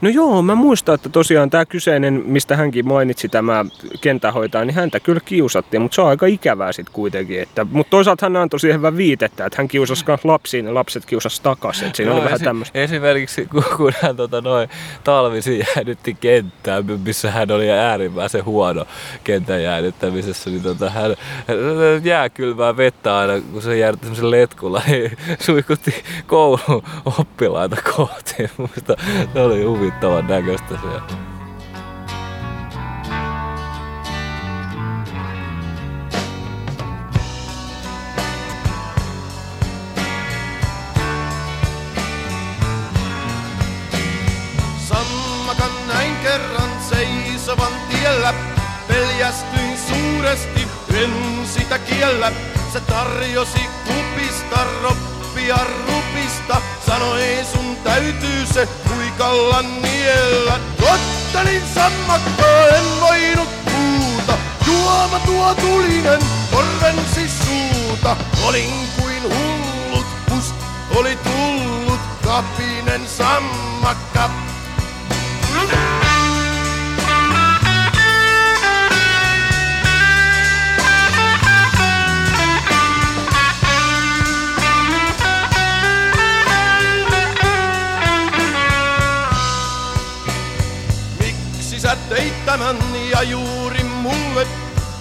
Speaker 2: No joo, mä muistan, että tosiaan tämä kyseinen, mistä hänkin mainitsi tämä kentähoitaja, niin häntä kyllä kiusattiin, mutta se on aika ikävää sitten kuitenkin. Että, mutta toisaalta hän antoi siihen hyvän viitettä, että hän kiusasi myös lapsiin ja lapset kiusasi takaisin. Että siinä
Speaker 8: No,
Speaker 2: oli vähän
Speaker 8: esi-
Speaker 2: tämmöistä.
Speaker 8: Esimerkiksi kun, kun hän tota, noin, talvisi jäädytti kenttää, missä hän oli äärimmäisen huono kentän jäädyttämisessä, niin tota, hän, hän jääkylmää vettä aina, kun se jäädytti semmoisen letkulla, niin suihkutti koulun oppilaita kohti. Musta se oli huvittavan näköistä
Speaker 10: näin kerran seisovan tiellä. Peljästyin suuresti, en sitä kiellä. Se tarjosi kupista roppia rupista. Sanoi sun täytyy se huikalla niellä. Ottelin sammakkoa, en voinut puuta. Juoma tuo tulinen, korvensi suuta. Olin kuin hullut, must oli tullut. Kapinen sammakka ja juuri mulle?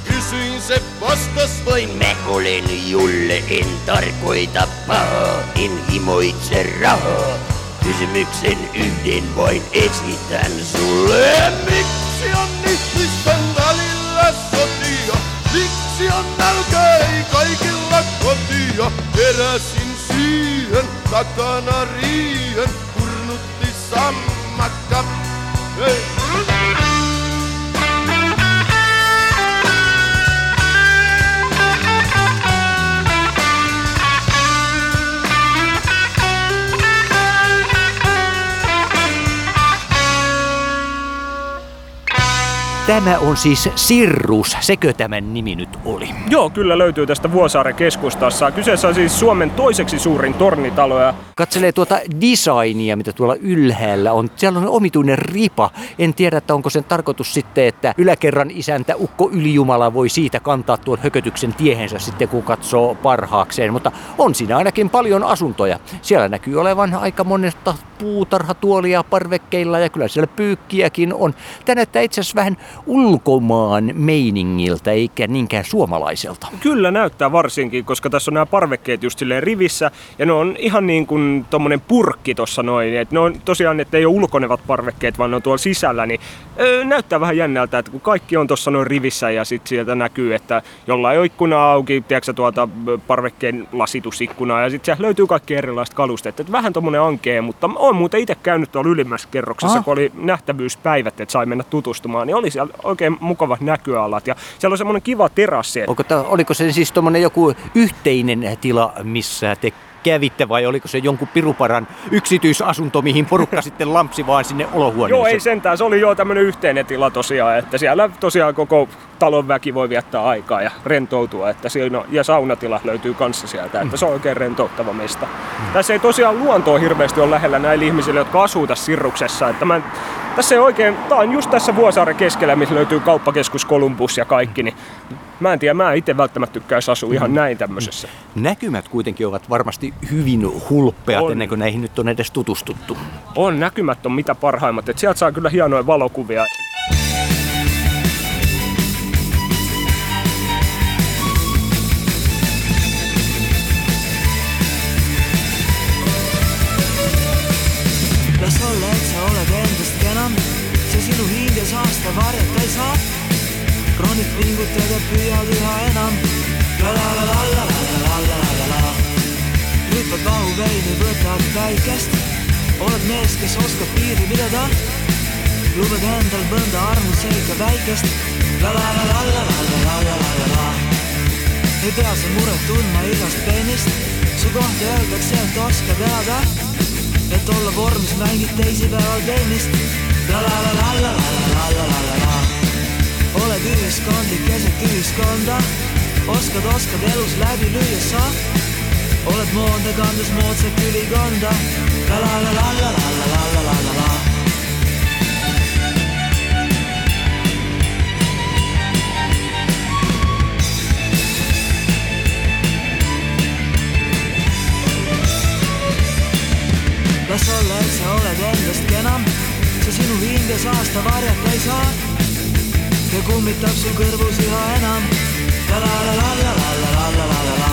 Speaker 10: Kysyin se vastas vain
Speaker 11: Mä olen Julle, en tarkoita pahaa, en himoitse rahaa. Kysymyksen yhden vain esitän sulle.
Speaker 10: Miksi on ihmisten välillä sotia? Miksi on nälkä ei kaikilla kotia? Heräsin siihen takana riihen, kurnutti sammakka.
Speaker 3: Tämä on siis Sirrus, sekö tämän nimi nyt oli?
Speaker 2: Joo, kyllä löytyy tästä Vuosaaren keskustassa. Kyseessä on siis Suomen toiseksi suurin tornitalo ja
Speaker 3: Katselee tuota designia, mitä tuolla ylhäällä on. Siellä on omituinen ripa. En tiedä, että onko sen tarkoitus sitten, että yläkerran isäntä Ukko Ylijumala voi siitä kantaa tuon hökötyksen tiehensä sitten, kun katsoo parhaakseen. Mutta on siinä ainakin paljon asuntoja. Siellä näkyy olevan aika monesta puutarhatuolia parvekkeilla ja kyllä siellä pyykkiäkin on. Tämä näyttää itse asiassa vähän ulkomaan meiningiltä, eikä niinkään suomalaiselta.
Speaker 2: Kyllä näyttää varsinkin, koska tässä on nämä parvekkeet just silleen rivissä ja ne on ihan niin kuin tommonen purkki tossa noin. Et ne on tosiaan, että ei ole ulkonevat parvekkeet, vaan ne on tuolla sisällä, niin öö, näyttää vähän jännältä, että kun kaikki on tuossa noin rivissä ja sitten sieltä näkyy, että jollain on ikkuna auki, tiedätkö tuolta ö, parvekkeen lasitusikkunaa ja sitten löytyy kaikki erilaiset kalusteet. Et vähän tommonen ankee, mutta olen muuten itse käynyt tuolla ylimmässä kerroksessa,
Speaker 3: Ah.
Speaker 2: kun oli nähtävyyspäivät, että sai mennä tutustumaan, niin oli siellä oikein mukavat näköalat. Ja siellä on semmoinen kiva terassi,
Speaker 3: oliko se siis tuommoinen joku yhteinen tila, missä te kävitte vai oliko se jonkun piruparan yksityisasunto, mihin porukka sitten lampsi vaan sinne olohuoneeseen?
Speaker 2: Joo, ei sentään. Se oli jo tämmönen yhteinen tila tosiaan, että siellä tosiaan koko talon väki voi viettää aikaa ja rentoutua. Että siinä ja saunatila löytyy kanssa sieltä, että se on oikein rentouttava mesta. Tässä ei tosiaan luontoa hirveästi ole lähellä näille ihmisille, jotka asuu tässä Sirruksessa. Että mä, tässä ei oikein, tää on just tässä Vuosaaren keskellä, missä löytyy kauppakeskus Columbus ja kaikki, niin mä en tiedä, mä itse välttämättä tykkäisi asua ihan näin tämmöisessä.
Speaker 3: Näkymät kuitenkin ovat varmasti hyvin hulppeat
Speaker 2: On.
Speaker 3: ennen kuin näihin nyt on edes tutustuttu.
Speaker 2: On, näkymät on mitä parhaimmat, että sieltä saa kyllä hienoja valokuvia.
Speaker 12: las olla, et sa oled endast kenam, see sinu hinges aasta varjata ei saa. kroonis pingutada püüad üha enam. hüppad vahuveini, võtad päikest, oled mees, kes oskab piiri pidada. lubad endal mõnda armuseid ja väikest. ei pea sa muret tundma igast peenist, su kohta öeldakse, et oska teada, et olla vormis, mängid teisipäeval tennist. la la la la la la la la la la la oled ühiskondlik keset ühiskonda, oskad, oskad elus läbi lüüa sa. oled moodne, kandes moodsat ülikonda. la la la la la la la la la la la la. las olla, et sa oled endast kenam, see sinu hinges aasta varjata ei saa. Ja kummitab su kõrvus üha enam. la la la la la la la la la la la.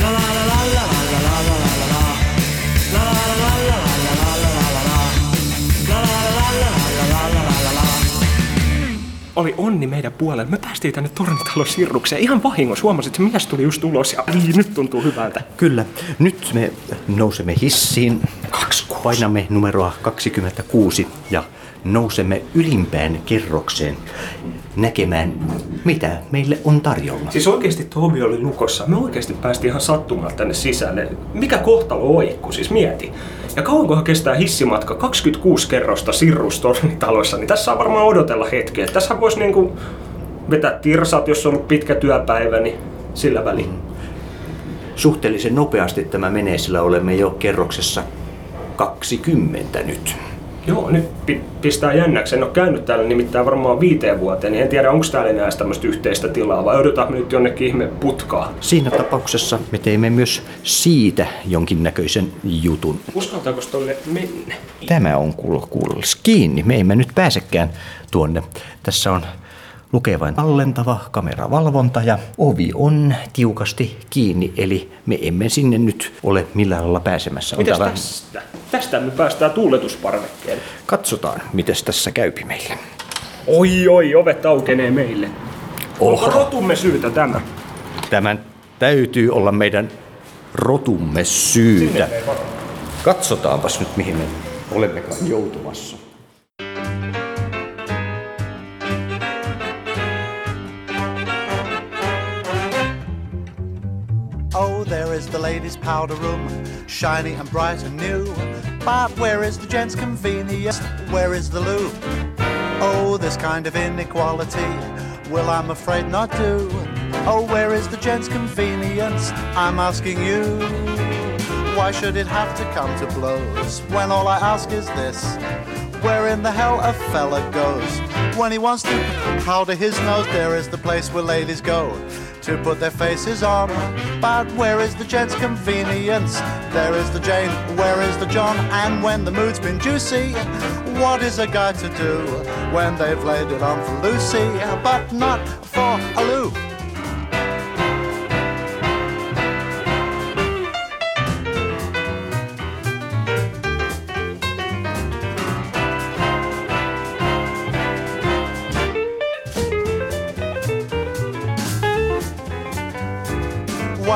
Speaker 12: la la la la la la la la la la la la. la la la la la la la la la la la la. la la la la la la la la la la la.
Speaker 2: Oli onni meidän puolella. Me päästiin tänne Tornitalon sirrukseen ihan vahingossa. Huomasin, että se mies tuli just ulos ja niin, nyt tuntuu hyvältä.
Speaker 3: Kyllä. Nyt me nousemme hissiin.
Speaker 2: 26.
Speaker 3: Painamme numeroa 26 ja nousemme ylimpään kerrokseen näkemään, mitä meille on tarjolla.
Speaker 2: Siis oikeasti Tobi oli lukossa. Me oikeasti päästiin ihan sattumalta tänne sisälle. Mikä kohtalo oikku, siis mieti. Ja kauankohan kestää hissimatka 26 kerrosta Sirrustornitalossa, niin tässä on varmaan odotella hetkeä. Tässä voisi niinku vetää tirsat, jos on ollut pitkä työpäivä, niin sillä väliin.
Speaker 3: Suhteellisen nopeasti tämä menee, sillä olemme jo kerroksessa 20 nyt.
Speaker 2: Joo, nyt pi- pistää jännäksi. En ole käynyt täällä nimittäin varmaan viiteen vuoteen, niin en tiedä onko täällä enää tämmöistä yhteistä tilaa vai odotamme nyt jonnekin ihme putkaa.
Speaker 3: Siinä tapauksessa me teimme myös siitä jonkinnäköisen jutun.
Speaker 2: Uskaltaako tolle mennä?
Speaker 3: Tämä on kuul- kuulollista kiinni. Me emme nyt pääsekään tuonne. Tässä on lukee vain tallentava kameravalvonta ja ovi on tiukasti kiinni, eli me emme sinne nyt ole millään lailla pääsemässä.
Speaker 2: Mitäs tästä? Tästä me päästään tuuletusparvekkeelle.
Speaker 3: Katsotaan, miten tässä käypi meille.
Speaker 2: Oi oi, ovet aukenee meille. Onko
Speaker 3: Oho.
Speaker 2: rotumme syytä tämä?
Speaker 3: Tämän täytyy olla meidän rotumme syytä. Katsotaanpas nyt, mihin me olemmekaan joutumassa.
Speaker 13: There is the ladies' powder room, shiny and bright and new. But where is the gents' convenience? Where is the loo? Oh, this kind of inequality will, I'm afraid, not do. Oh, where is the gents' convenience? I'm asking you. Why should it have to come to blows when all I ask is this? Where in the hell a fella goes when he wants to powder his nose? There is the place where ladies go to put their faces on. But where is the gent's convenience? There is the Jane, where is the John? And when the mood's been juicy, what is a guy to do when they've laid it on for Lucy, but not for a Lou?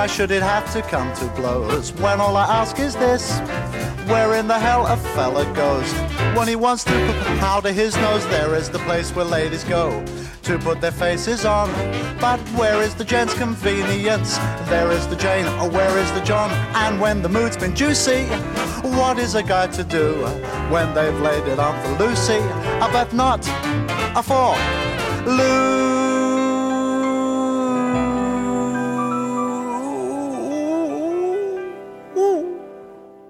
Speaker 13: Why should it have to come to blows when all I ask is this? Where in the hell a fella goes when he wants to p- powder his nose? There is the place where ladies go to put their faces on. But where is the gent's convenience? There is the Jane, or where is the John? And when the mood's been juicy, what is a guy to do when they've laid it on for Lucy? I bet not a for Lou.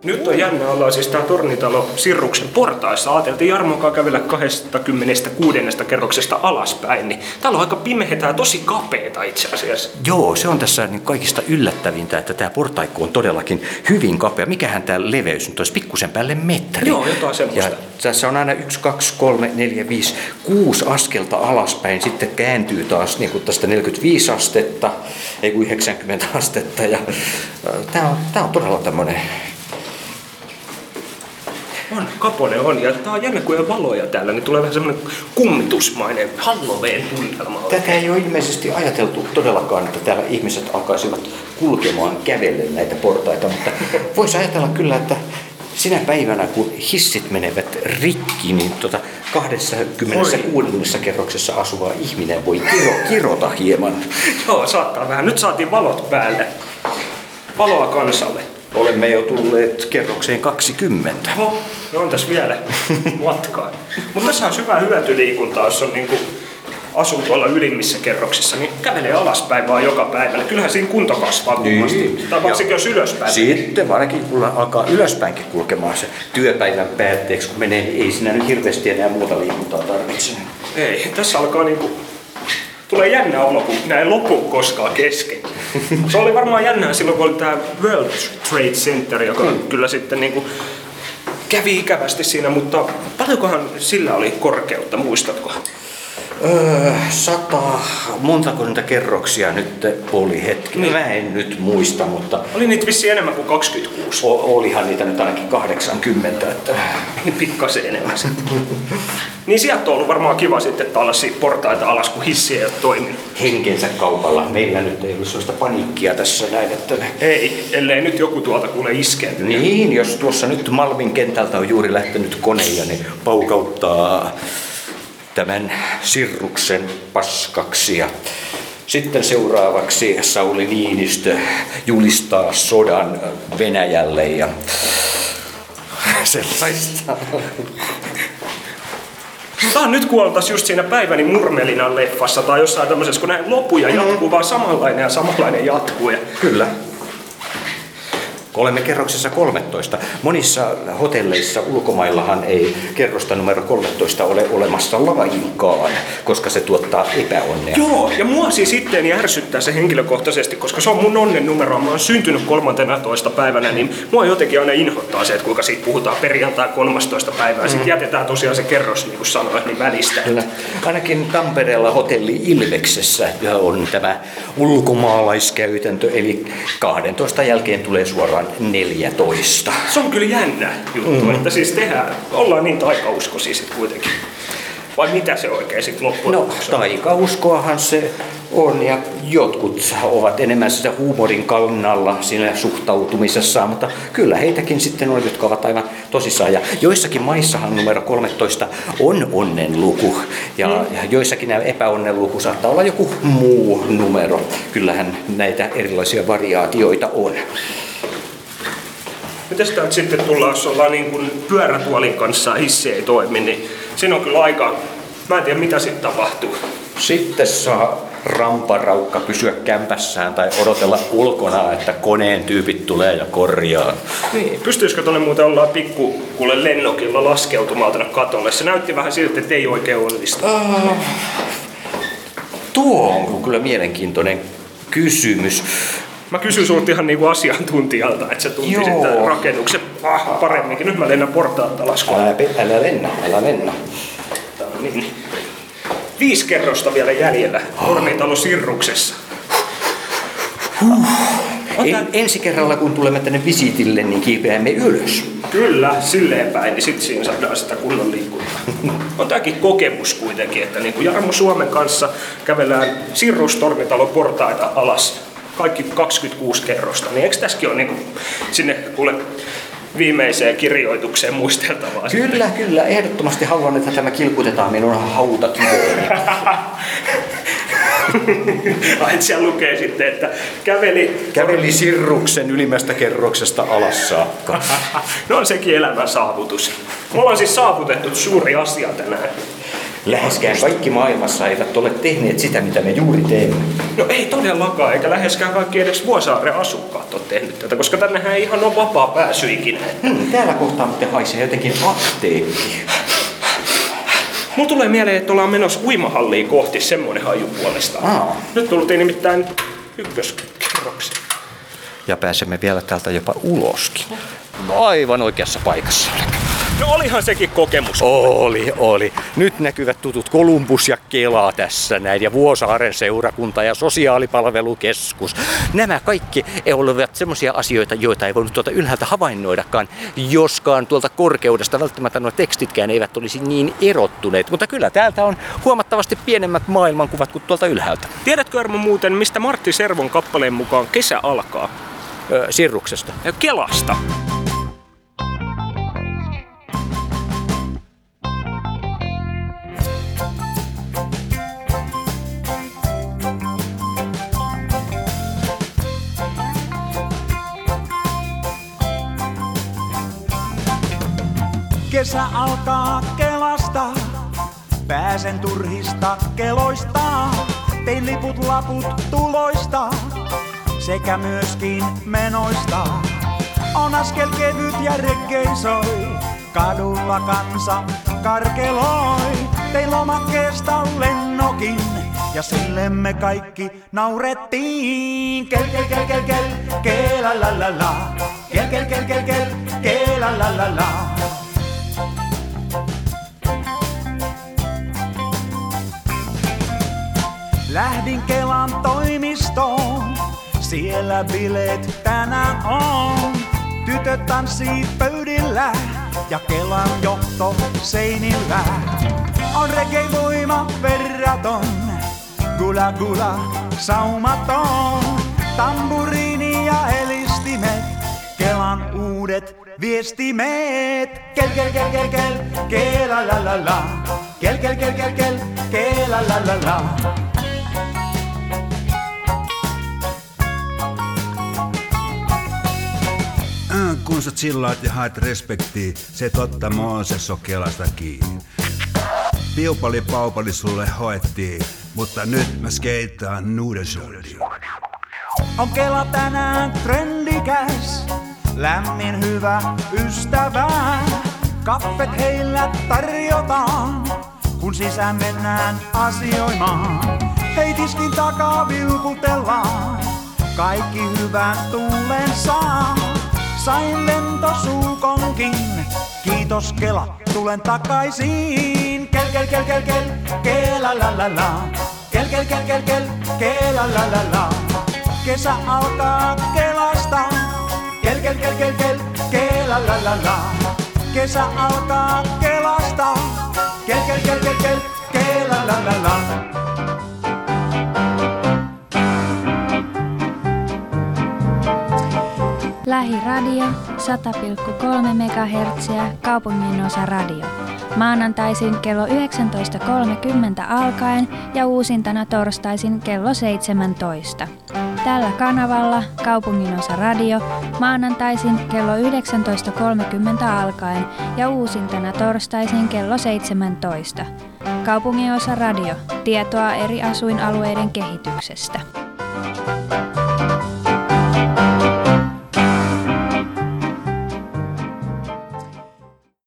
Speaker 2: Nyt on jännä olla siis tää Tornitalo Sirruksen portaissa. Ajateltiin Jarmonkaan kävellä 26. kerroksesta alaspäin, niin täällä on aika pimehetää ja tosi kapeeta itse asiassa.
Speaker 3: Joo, se on tässä niin kaikista yllättävintä, että tämä portaikko on todellakin hyvin kapea. Mikähän tämä leveys nyt olisi? Pikkusen päälle metri.
Speaker 2: Joo, jotain semmoista.
Speaker 3: Ja tässä on aina 1, 2, 3, 4, 5, 6 askelta alaspäin. Sitten kääntyy taas niin kuin tästä 45 astetta, ei kun 90 astetta. Ja, tämä on, tää on todella tämmöinen
Speaker 2: On, Kapone on. Ja tää on jännä, kun ei ole valoja täällä, niin tulee vähän semmonen kummitusmainen Halloween tunnelma.
Speaker 3: Tätä ei ole ilmeisesti ajateltu todellakaan, että täällä ihmiset alkaisivat kulkemaan kävellen näitä portaita, mutta voisi ajatella kyllä, että sinä päivänä, kun hissit menevät rikki, niin tota 26. kerroksessa asuva ihminen voi kiro, kirota hieman.
Speaker 2: Joo, saattaa vähän. Nyt saatiin valot päälle. Valoa kansalle.
Speaker 3: Olemme jo tulleet kerrokseen 20.
Speaker 2: Oho, no on tässä vielä matkaa. Mutta tässä on hyvää hyötyliikuntaa, jos on niinku asuu tuolla ylimmissä kerroksissa, niin kävelee alaspäin vaan joka päivä. Kyllähän siinä kunto kasvaa kummasti. Tai varsinkin jos ylöspäin.
Speaker 3: Sitten varsinkin kun alkaa ylöspäinkin kulkemaan se työpäivän päätteeksi, kun menee, niin ei siinä nyt hirveästi enää muuta liikuntaa tarvitse.
Speaker 2: Ei, tässä alkaa niinku... Tulee jännä olo, kun näin loppu koskaan kesken. Se oli varmaan jännää silloin, kun oli tämä World Trade Center, joka mm. kyllä sitten niinku kävi ikävästi siinä, mutta paljonkohan sillä oli korkeutta, muistatko?
Speaker 3: Öö, sata, montako niitä kerroksia nyt oli hetki? Niin. Mä en nyt muista, mutta...
Speaker 2: Oli niitä vissiin enemmän kuin 26.
Speaker 3: O- olihan niitä nyt ainakin 80, että...
Speaker 2: Pikkasen enemmän sitten. niin sieltä on ollut varmaan kiva sitten tällaisia portaita alas, kun hissi ei ole toiminut.
Speaker 3: Henkensä kaupalla. Meillä nyt ei ollut sellaista paniikkia tässä näin, että...
Speaker 2: Ei, ellei nyt joku tuolta kuule iskee.
Speaker 3: Niin, jos tuossa nyt Malmin kentältä on juuri lähtenyt koneja, niin paukauttaa tämän sirruksen paskaksi. Ja sitten seuraavaksi Sauli Niinistö julistaa sodan Venäjälle ja sellaista.
Speaker 2: On nyt kuoltas just siinä Päiväni Murmelinan leffassa tai jossain tämmöisessä, kun näin lopuja jatkuu vaan samanlainen ja samanlainen jatkuu. Ja
Speaker 3: Kyllä. Olemme kerroksessa 13. Monissa hotelleissa ulkomaillahan ei kerrosta numero 13 ole olemassa lainkaan, koska se tuottaa epäonnea.
Speaker 2: Joo, ja mua siis itteeni ärsyttää se henkilökohtaisesti, koska se on mun onnen numero. Mä oon syntynyt 13. päivänä, niin mua jotenkin aina inhottaa se, että kuinka siitä puhutaan perjantai 13. päivää. Sitten jätetään tosiaan se kerros, niin kuin sanoit, niin välistä.
Speaker 3: Kyllä. Ainakin Tampereella hotelli Ilveksessä on tämä ulkomaalaiskäytäntö, eli 12 jälkeen tulee suoraan 14.
Speaker 2: Se on kyllä jännä juttu,
Speaker 3: Mm.
Speaker 2: mm. että siis tehdään, ollaan niin taikauskoisia sit kuitenkin. Vai mitä se oikein sitten loppujen
Speaker 3: No, taikauskoahan se on ja jotkut ovat enemmän sitä huumorin kannalla siinä suhtautumisessa, mutta kyllä heitäkin sitten on, jotka ovat aivan tosissaan. Ja joissakin maissahan numero 13 on onnenluku ja, ja joissakin nämä epäonnen luku saattaa olla joku muu numero. Kyllähän näitä erilaisia variaatioita on.
Speaker 2: Miten sitä sitten tullaan, jos ollaan niin kuin pyörätuolin kanssa hissi ei toimi, niin siinä on kyllä aika, mä en tiedä mitä sitten tapahtuu.
Speaker 3: Sitten saa ramparaukka pysyä kämpässään tai odotella ulkona, että koneen tyypit tulee ja korjaa.
Speaker 2: Niin, pystyisikö tuonne muuten ollaan pikku kuule lennokilla laskeutumaan tuonne katolle? Se näytti vähän siltä, että ei oikein onnistu.
Speaker 3: Uh, tuo on kyllä mielenkiintoinen kysymys.
Speaker 2: Mä kysyn sulta ihan niinku asiantuntijalta, että sä tuntisit
Speaker 3: Joo.
Speaker 2: tämän rakennuksen ah, paremminkin. Nyt mä lennän portaat alas.
Speaker 3: Älä, älä lennä, älä lennä.
Speaker 2: Niin. Viisi kerrosta vielä jäljellä Hormitalo Sirruksessa.
Speaker 3: En, ensi kerralla kun tulemme tänne visitille, niin kiipeämme ylös.
Speaker 2: Kyllä, silleen päin, niin sit siinä saadaan sitä kunnon liikuntaa. On tääkin kokemus kuitenkin, että niin kuin Jarmo Suomen kanssa kävellään Sirrustormitalo portaita alas. Kaikki 26 kerrosta, niin eikö tässäkin ole niin kuin sinne kuule viimeiseen kirjoitukseen muisteltavaa?
Speaker 3: Kyllä, kyllä. Ehdottomasti haluan, että tämä kilkutetaan minun hautakiveen.
Speaker 2: Ai, että siellä lukee sitten, että käveli...
Speaker 3: Käveli sirruksen ylimmästä kerroksesta alas saakka.
Speaker 2: no on sekin elämän saavutus. Me ollaan siis saavutettu suuri asia tänään.
Speaker 3: Läheskään kaikki maailmassa eivät ole tehneet sitä, mitä me juuri teemme.
Speaker 2: No ei todellakaan, eikä läheskään kaikki edes Vuosaaren asukkaat ole tehnyt tätä, koska tännehän ei ihan ole vapaa pääsy ikinä.
Speaker 3: Hmm, täällä kohtaa muuten haisee jotenkin apteekki.
Speaker 2: Mulla tulee mieleen, että ollaan menossa uimahalliin kohti semmonen haju puolestaan.
Speaker 3: Aa.
Speaker 2: Nyt tultiin nimittäin ykköskerrokseen.
Speaker 3: Ja pääsemme vielä täältä jopa uloskin. Aivan oikeassa paikassa.
Speaker 2: No olihan sekin kokemus.
Speaker 3: Oli, oli. Nyt näkyvät tutut Kolumbus ja Kela tässä näin, ja Vuosaaren seurakunta ja sosiaalipalvelukeskus. Nämä kaikki olivat semmoisia asioita, joita ei voinut tuolta ylhäältä havainnoidakaan, joskaan tuolta korkeudesta välttämättä nuo tekstitkään eivät olisi niin erottuneet. Mutta kyllä täältä on huomattavasti pienemmät maailmankuvat kuin tuolta ylhäältä.
Speaker 2: Tiedätkö Armo muuten, mistä Martti Servon kappaleen mukaan kesä alkaa?
Speaker 3: Ö, sirruksesta.
Speaker 2: Kelasta.
Speaker 13: Kesä alkaa kelasta, pääsen turhista keloista. Tein liput laput tuloista sekä myöskin menoista. On askel kevyt ja rekkei soi, kadulla kansa karkeloi. Tein lomakkeesta lennokin ja sille me kaikki naurettiin. Kel, kel, kel, kel, kel, kel, la, la, la, la. Kel, kel, kel, kel, kel, kel, la, la, la, la. Lähdin Kelan toimistoon, siellä bileet tänään on. Tytöt tanssii pöydillä ja Kelan johto seinillä. On reggae voima verraton, gula gula saumaton. Tamburiini ja elistimet, Kelan uudet viestimet. Kel kel kel kel kel, kel la la la la. Kel kel kel kel kel, kel la la la
Speaker 14: sä chillaat ja haet respektiä, se totta Mooses on kelasta kiinni. Piupali paupali sulle hoettiin, mutta nyt mä skeittaan uuden shortin.
Speaker 13: On Kela tänään trendikäs, lämmin hyvä ystävä. Kaffet heillä tarjotaan, kun sisään mennään asioimaan. Hei tiskin takaa vilkutellaan, kaikki hyvän tullen saa. Sain lentosuukonkin, kiitos Kela, tulen takaisin. Kel kel kel kel kel, kela la la la. Kel kel kel kel kel, kela la la la. Kesä alkaa Kelasta, kel kel kel kel kel, kela la la la. Kesä alkaa Kelasta, kel kel kel kel kel, kela la la la.
Speaker 1: Lähiradio 100,3 MHz kaupungin osa radio. Maanantaisin kello 19.30 alkaen ja uusintana torstaisin kello 17. Tällä kanavalla kaupungin osa radio maanantaisin kello 19.30 alkaen ja uusintana torstaisin kello 17. Kaupungin osa radio. Tietoa eri asuinalueiden kehityksestä.